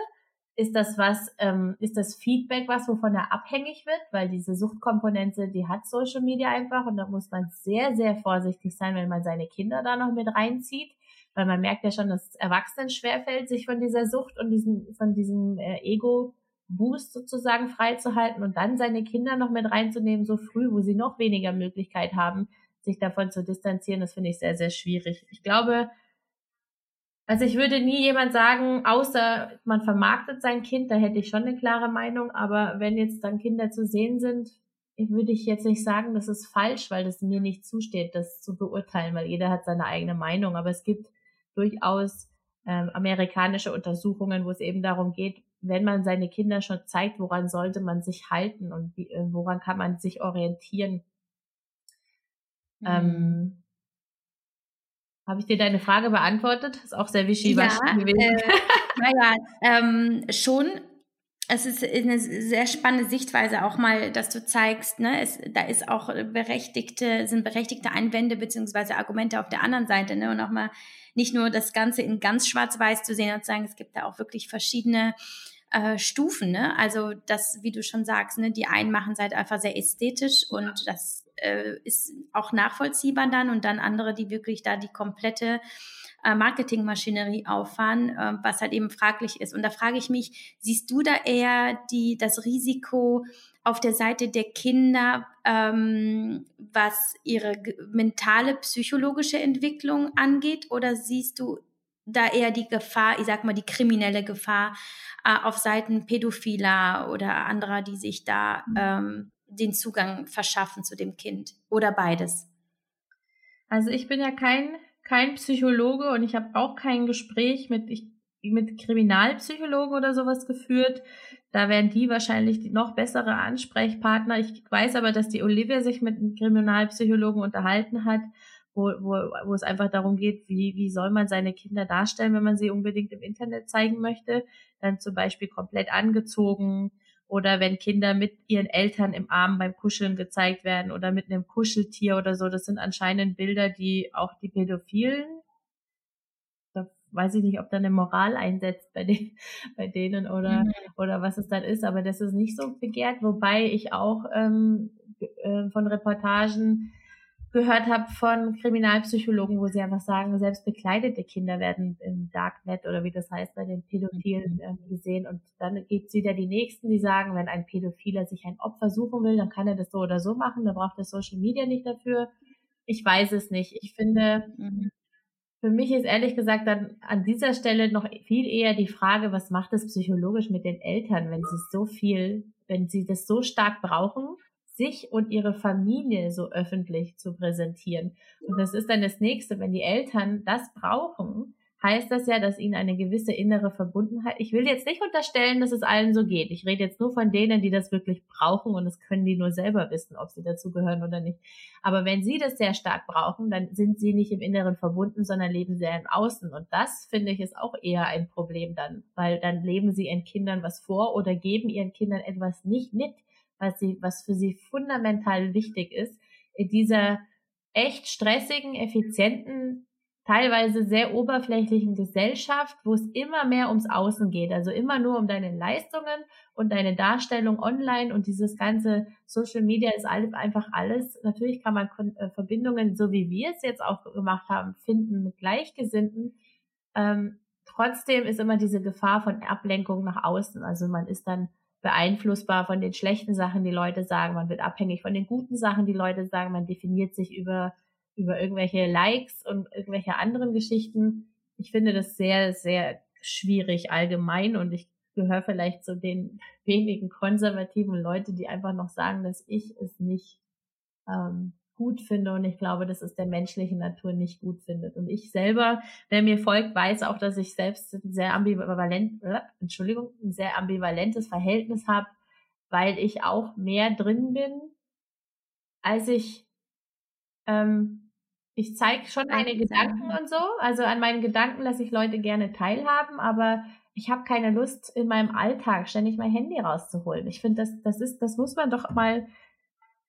Ist das was, ähm, ist das Feedback was, wovon er abhängig wird? Weil diese Suchtkomponente, die hat Social Media einfach und da muss man sehr, sehr vorsichtig sein, wenn man seine Kinder da noch mit reinzieht weil man merkt ja schon, dass es Erwachsenen schwerfällt, sich von dieser Sucht und diesem, von diesem äh, Ego-Boost sozusagen freizuhalten und dann seine Kinder noch mit reinzunehmen, so früh, wo sie noch weniger Möglichkeit haben, sich davon zu distanzieren, das finde ich sehr, sehr schwierig. Ich glaube, also ich würde nie jemand sagen, außer man vermarktet sein Kind, da hätte ich schon eine klare Meinung, aber wenn jetzt dann Kinder zu sehen sind, würde ich jetzt nicht sagen, das ist falsch, weil das mir nicht zusteht, das zu beurteilen, weil jeder hat seine eigene Meinung. Aber es gibt durchaus ähm, amerikanische Untersuchungen, wo es eben darum geht, wenn man seine Kinder schon zeigt, woran sollte man sich halten und wie, äh, woran kann man sich orientieren. Mhm. Ähm, Habe ich dir deine Frage beantwortet? Ist auch sehr wichtig ja, gewesen. Äh, (laughs) naja, ähm, schon es ist eine sehr spannende Sichtweise auch mal, dass du zeigst, ne, es, da ist auch berechtigte, sind berechtigte Einwände beziehungsweise Argumente auf der anderen Seite, ne, und auch mal nicht nur das Ganze in ganz schwarz-weiß zu sehen und zu sagen, es gibt da auch wirklich verschiedene äh, Stufen, ne, also das, wie du schon sagst, ne, die einen machen es halt einfach sehr ästhetisch und das äh, ist auch nachvollziehbar dann und dann andere, die wirklich da die komplette äh, Marketingmaschinerie auffahren, äh, was halt eben fraglich ist. Und da frage ich mich, siehst du da eher die, das Risiko auf der Seite der Kinder, ähm, was ihre mentale, psychologische Entwicklung angeht? Oder siehst du da eher die Gefahr, ich sag mal, die kriminelle Gefahr äh, auf Seiten Pädophiler oder anderer, die sich da mhm. ähm, den Zugang verschaffen zu dem Kind? Oder beides? Also ich bin ja kein kein Psychologe und ich habe auch kein Gespräch mit, ich, mit Kriminalpsychologen oder sowas geführt. Da wären die wahrscheinlich die noch bessere Ansprechpartner. Ich weiß aber, dass die Olivia sich mit einem Kriminalpsychologen unterhalten hat, wo, wo, wo es einfach darum geht, wie, wie soll man seine Kinder darstellen, wenn man sie unbedingt im Internet zeigen möchte. Dann zum Beispiel komplett angezogen oder wenn Kinder mit ihren Eltern im Arm beim Kuscheln gezeigt werden oder mit einem Kuscheltier oder so. Das sind anscheinend Bilder, die auch die Pädophilen, da weiß ich nicht, ob da eine Moral einsetzt bei, den, (laughs) bei denen oder, mhm. oder was es dann ist, aber das ist nicht so begehrt, wobei ich auch ähm, äh, von Reportagen gehört habe von Kriminalpsychologen, wo sie einfach sagen, selbst bekleidete Kinder werden im Darknet oder wie das heißt bei den Pädophilen äh, gesehen. Und dann gibt es wieder die Nächsten, die sagen, wenn ein Pädophiler sich ein Opfer suchen will, dann kann er das so oder so machen, da braucht er Social Media nicht dafür. Ich weiß es nicht. Ich finde, mhm. für mich ist ehrlich gesagt dann an dieser Stelle noch viel eher die Frage, was macht es psychologisch mit den Eltern, wenn sie so viel, wenn sie das so stark brauchen sich und ihre Familie so öffentlich zu präsentieren. Und das ist dann das nächste, wenn die Eltern das brauchen, heißt das ja, dass ihnen eine gewisse innere Verbundenheit, ich will jetzt nicht unterstellen, dass es allen so geht. Ich rede jetzt nur von denen, die das wirklich brauchen und das können die nur selber wissen, ob sie dazu gehören oder nicht. Aber wenn sie das sehr stark brauchen, dann sind sie nicht im Inneren verbunden, sondern leben sehr im Außen. Und das finde ich ist auch eher ein Problem dann, weil dann leben sie ihren Kindern was vor oder geben ihren Kindern etwas nicht mit, was sie, was für sie fundamental wichtig ist, in dieser echt stressigen, effizienten, teilweise sehr oberflächlichen Gesellschaft, wo es immer mehr ums Außen geht, also immer nur um deine Leistungen und deine Darstellung online und dieses ganze Social Media ist einfach alles. Natürlich kann man äh, Verbindungen, so wie wir es jetzt auch gemacht haben, finden mit Gleichgesinnten. Ähm, trotzdem ist immer diese Gefahr von Ablenkung nach außen. Also man ist dann beeinflussbar von den schlechten Sachen, die Leute sagen, man wird abhängig von den guten Sachen, die Leute sagen, man definiert sich über, über irgendwelche Likes und irgendwelche anderen Geschichten. Ich finde das sehr, sehr schwierig allgemein und ich gehöre vielleicht zu den wenigen konservativen Leute, die einfach noch sagen, dass ich es nicht ähm, gut finde und ich glaube, dass es der menschlichen Natur nicht gut findet. Und ich selber, wer mir folgt, weiß auch, dass ich selbst ein sehr ambivalent, äh, Entschuldigung, ein sehr ambivalentes Verhältnis habe, weil ich auch mehr drin bin, als ich ähm, ich zeige schon meine Gedanken und so. Also an meinen Gedanken lasse ich Leute gerne teilhaben, aber ich habe keine Lust, in meinem Alltag ständig mein Handy rauszuholen. Ich finde, das, das ist, das muss man doch mal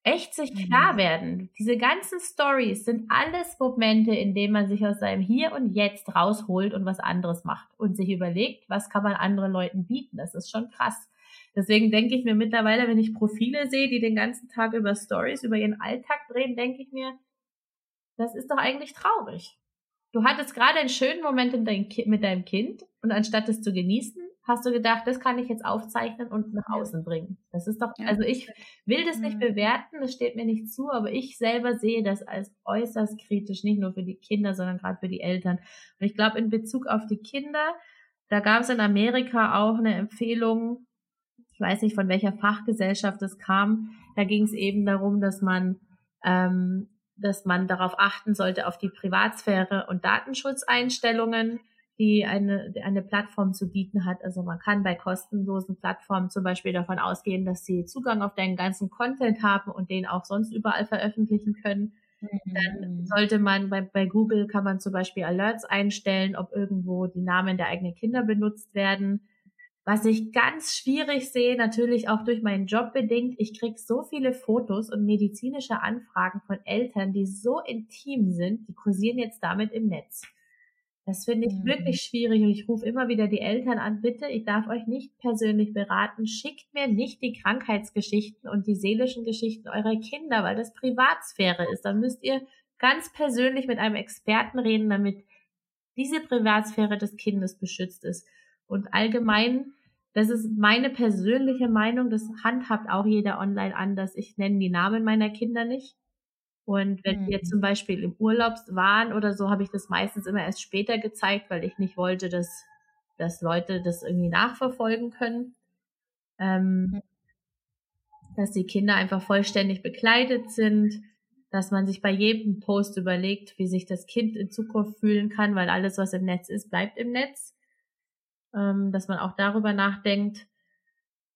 echt sich mhm. klar werden. Diese ganzen Stories sind alles Momente, in denen man sich aus seinem Hier und Jetzt rausholt und was anderes macht und sich überlegt, was kann man anderen Leuten bieten. Das ist schon krass. Deswegen denke ich mir mittlerweile, wenn ich Profile sehe, die den ganzen Tag über Stories, über ihren Alltag drehen, denke ich mir, das ist doch eigentlich traurig. Du hattest gerade einen schönen Moment mit deinem Kind und anstatt es zu genießen, hast du gedacht, das kann ich jetzt aufzeichnen und nach außen bringen. Das ist doch, also ich will das nicht mhm. bewerten, das steht mir nicht zu, aber ich selber sehe das als äußerst kritisch, nicht nur für die Kinder, sondern gerade für die Eltern. Und ich glaube, in Bezug auf die Kinder, da gab es in Amerika auch eine Empfehlung, ich weiß nicht, von welcher Fachgesellschaft es kam, da ging es eben darum, dass man ähm, dass man darauf achten sollte, auf die Privatsphäre und Datenschutzeinstellungen die eine, eine Plattform zu bieten hat. Also man kann bei kostenlosen Plattformen zum Beispiel davon ausgehen, dass sie Zugang auf deinen ganzen Content haben und den auch sonst überall veröffentlichen können. Mhm. Dann sollte man bei, bei Google kann man zum Beispiel Alerts einstellen, ob irgendwo die Namen der eigenen Kinder benutzt werden. Was ich ganz schwierig sehe, natürlich auch durch meinen Job bedingt, ich krieg so viele Fotos und medizinische Anfragen von Eltern, die so intim sind, die kursieren jetzt damit im Netz. Das finde ich mhm. wirklich schwierig und ich rufe immer wieder die Eltern an, bitte, ich darf euch nicht persönlich beraten, schickt mir nicht die Krankheitsgeschichten und die seelischen Geschichten eurer Kinder, weil das Privatsphäre ist. Dann müsst ihr ganz persönlich mit einem Experten reden, damit diese Privatsphäre des Kindes beschützt ist. Und allgemein, das ist meine persönliche Meinung, das handhabt auch jeder online anders. Ich nenne die Namen meiner Kinder nicht. Und wenn mhm. wir zum Beispiel im Urlaub waren oder so, habe ich das meistens immer erst später gezeigt, weil ich nicht wollte, dass, dass Leute das irgendwie nachverfolgen können. Ähm, mhm. Dass die Kinder einfach vollständig bekleidet sind, dass man sich bei jedem Post überlegt, wie sich das Kind in Zukunft fühlen kann, weil alles, was im Netz ist, bleibt im Netz. Ähm, dass man auch darüber nachdenkt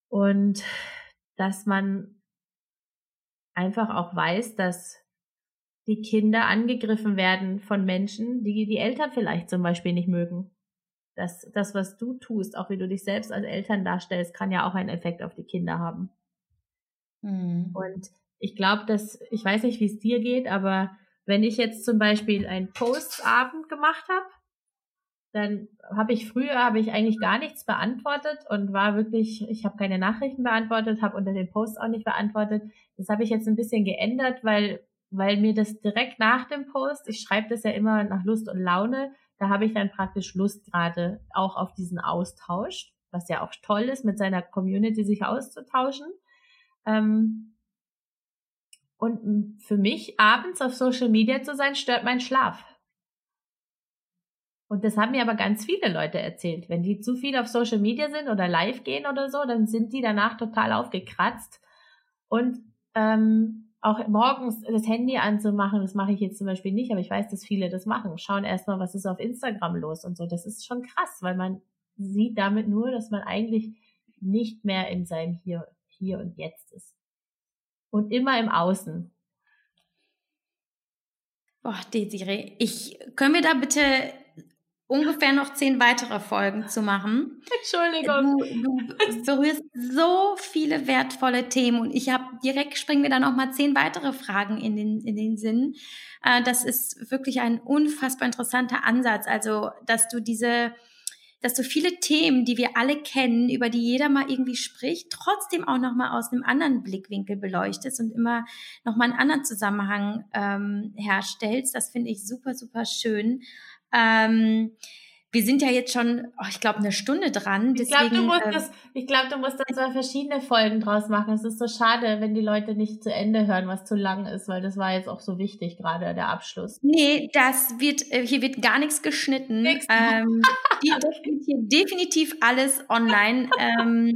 und dass man einfach auch weiß, dass die Kinder angegriffen werden von Menschen, die die Eltern vielleicht zum Beispiel nicht mögen. dass das, was du tust, auch wie du dich selbst als Eltern darstellst, kann ja auch einen Effekt auf die Kinder haben. Mhm. Und ich glaube, dass, ich weiß nicht, wie es dir geht, aber wenn ich jetzt zum Beispiel einen Postabend gemacht habe, dann habe ich früher habe ich eigentlich gar nichts beantwortet und war wirklich, ich habe keine Nachrichten beantwortet, habe unter den Posts auch nicht beantwortet. Das habe ich jetzt ein bisschen geändert, weil weil mir das direkt nach dem Post, ich schreibe das ja immer nach Lust und Laune, da habe ich dann praktisch Lust gerade auch auf diesen Austausch, was ja auch toll ist, mit seiner Community sich auszutauschen. Ähm, und für mich abends auf Social Media zu sein, stört meinen Schlaf. Und das haben mir aber ganz viele Leute erzählt. Wenn die zu viel auf Social Media sind oder live gehen oder so, dann sind die danach total aufgekratzt. Und ähm, auch morgens das Handy anzumachen, das mache ich jetzt zum Beispiel nicht, aber ich weiß, dass viele das machen. Schauen erstmal, was ist auf Instagram los und so. Das ist schon krass, weil man sieht damit nur, dass man eigentlich nicht mehr in seinem Hier, Hier und Jetzt ist. Und immer im Außen. Boah, Desiree, ich, können wir da bitte ungefähr noch zehn weitere Folgen zu machen. Entschuldigung. Du, du berührst so viele wertvolle Themen und ich habe direkt springen wir dann noch mal zehn weitere Fragen in den in den Sinn. Äh, das ist wirklich ein unfassbar interessanter Ansatz. Also, dass du diese dass du viele Themen, die wir alle kennen, über die jeder mal irgendwie spricht, trotzdem auch noch mal aus einem anderen Blickwinkel beleuchtest und immer noch mal einen anderen Zusammenhang ähm, herstellst. Das finde ich super, super schön. Ähm, wir sind ja jetzt schon, oh, ich glaube, eine Stunde dran. ich glaube, du, musst äh, das, ich glaub, du musst da zwei verschiedene Folgen draus machen. Es ist so schade, wenn die Leute nicht zu Ende hören, was zu lang ist, weil das war jetzt auch so wichtig, gerade der Abschluss. Nee, das wird, äh, hier wird gar nichts geschnitten. Nix. Ähm, (laughs) hier, hier definitiv alles online. ähm,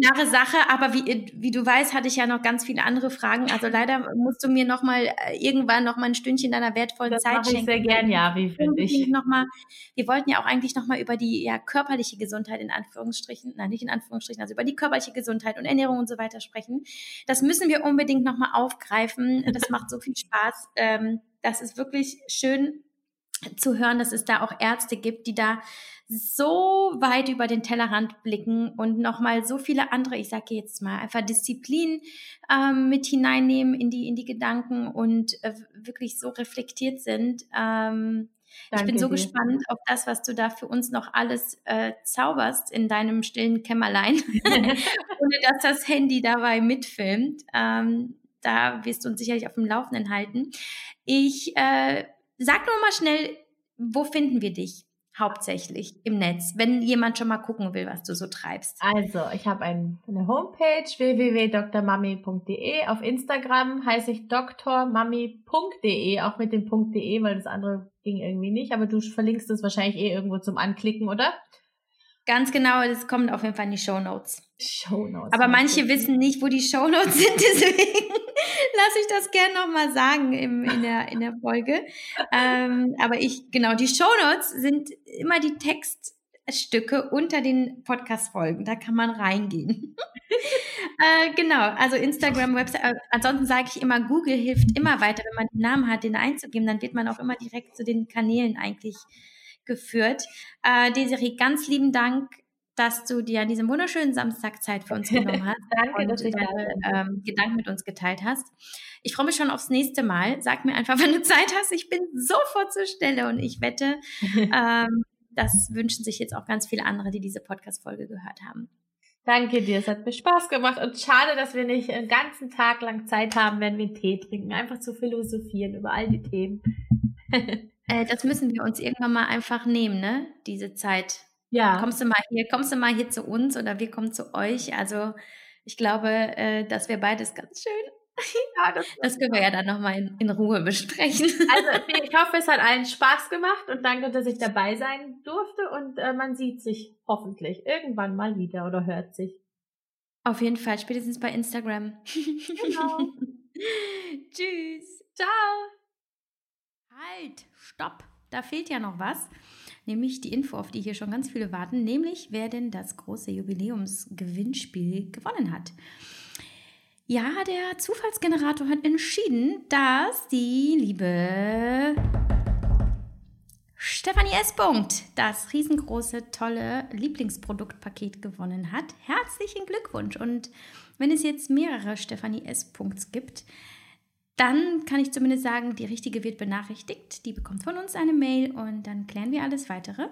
klare Sache, aber wie, wie du weißt, hatte ich ja noch ganz viele andere Fragen. Also leider musst du mir noch mal äh, irgendwann noch mal ein Stündchen deiner wertvollen das Zeit mache ich sehr gern, ja, wie finde ich. Noch mal, wir wollten ja auch eigentlich noch mal über die ja, körperliche Gesundheit in Anführungsstrichen, nein, nicht in Anführungsstrichen, also über die körperliche Gesundheit und Ernährung und so weiter sprechen. Das müssen wir unbedingt noch mal aufgreifen. Das macht so viel Spaß. Ähm, das ist wirklich schön zu hören, dass es da auch Ärzte gibt, die da so weit über den Tellerrand blicken und nochmal so viele andere, ich sage jetzt mal, einfach Disziplin ähm, mit hineinnehmen in die, in die Gedanken und äh, wirklich so reflektiert sind. Ähm, ich bin so dir. gespannt auf das, was du da für uns noch alles äh, zauberst in deinem stillen Kämmerlein, (laughs) ohne dass das Handy dabei mitfilmt. Ähm, da wirst du uns sicherlich auf dem Laufenden halten. Ich äh, sag nur mal schnell, wo finden wir dich? hauptsächlich im Netz, wenn jemand schon mal gucken will, was du so treibst? Also, ich habe ein, eine Homepage www.drmami.de. Auf Instagram heiße ich drmami.de, auch mit dem .de, weil das andere ging irgendwie nicht. Aber du verlinkst es wahrscheinlich eh irgendwo zum Anklicken, oder? Ganz genau, das kommt auf jeden Fall in die Show Notes. Show Notes. Aber manche wissen nicht, wo die Show Notes sind, (laughs) deswegen (laughs) lasse ich das gerne nochmal sagen im, in, der, in der Folge. Ähm, aber ich, genau, die Show Notes sind immer die Textstücke unter den Podcast-Folgen. Da kann man reingehen. (laughs) äh, genau, also Instagram, Website. Äh, ansonsten sage ich immer, Google hilft immer weiter. Wenn man den Namen hat, den einzugeben, dann wird man auch immer direkt zu den Kanälen eigentlich geführt. Äh, Desiree, ganz lieben Dank, dass du dir an diesem wunderschönen Samstag Zeit für uns genommen hast (laughs) Danke, und dass du deine ähm, Gedanken mit uns geteilt hast. Ich freue mich schon aufs nächste Mal. Sag mir einfach, (laughs) wenn du Zeit hast. Ich bin sofort zur Stelle und ich wette, (laughs) ähm, das wünschen sich jetzt auch ganz viele andere, die diese Podcast-Folge gehört haben. Danke dir, es hat mir Spaß gemacht und schade, dass wir nicht einen ganzen Tag lang Zeit haben, wenn wir Tee trinken, einfach zu philosophieren über all die Themen. Äh, das müssen wir uns irgendwann mal einfach nehmen, ne? Diese Zeit. Ja. Kommst du mal hier, kommst du mal hier zu uns oder wir kommen zu euch? Also ich glaube, äh, das wäre beides ganz schön. (laughs) Ja, das, das können wir ja dann nochmal in, in Ruhe besprechen. Also (laughs) ich hoffe, es hat allen Spaß gemacht und danke, dass ich dabei sein durfte und äh, man sieht sich hoffentlich irgendwann mal wieder oder hört sich. Auf jeden Fall, spätestens bei Instagram. Genau. (laughs) Tschüss. Ciao. Halt, stopp. Da fehlt ja noch was. Nämlich die Info, auf die hier schon ganz viele warten. Nämlich, wer denn das große Jubiläumsgewinnspiel gewonnen hat. Ja, der Zufallsgenerator hat entschieden, dass die liebe Stefanie S. Punkt, das riesengroße, tolle Lieblingsproduktpaket gewonnen hat. Herzlichen Glückwunsch. Und wenn es jetzt mehrere Stefanie S. Punkts gibt, dann kann ich zumindest sagen, die richtige wird benachrichtigt. Die bekommt von uns eine Mail und dann klären wir alles weitere.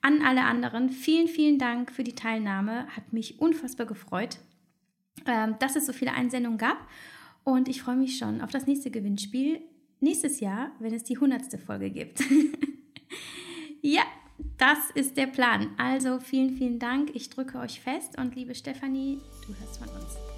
An alle anderen, vielen, vielen Dank für die Teilnahme. Hat mich unfassbar gefreut, ähm, dass es so viele Einsendungen gab. Und ich freue mich schon auf das nächste Gewinnspiel nächstes Jahr, wenn es die hundertste Folge gibt. (laughs) ja, das ist der Plan. Also vielen, vielen Dank. Ich drücke euch fest und liebe Stefanie, du hörst von uns.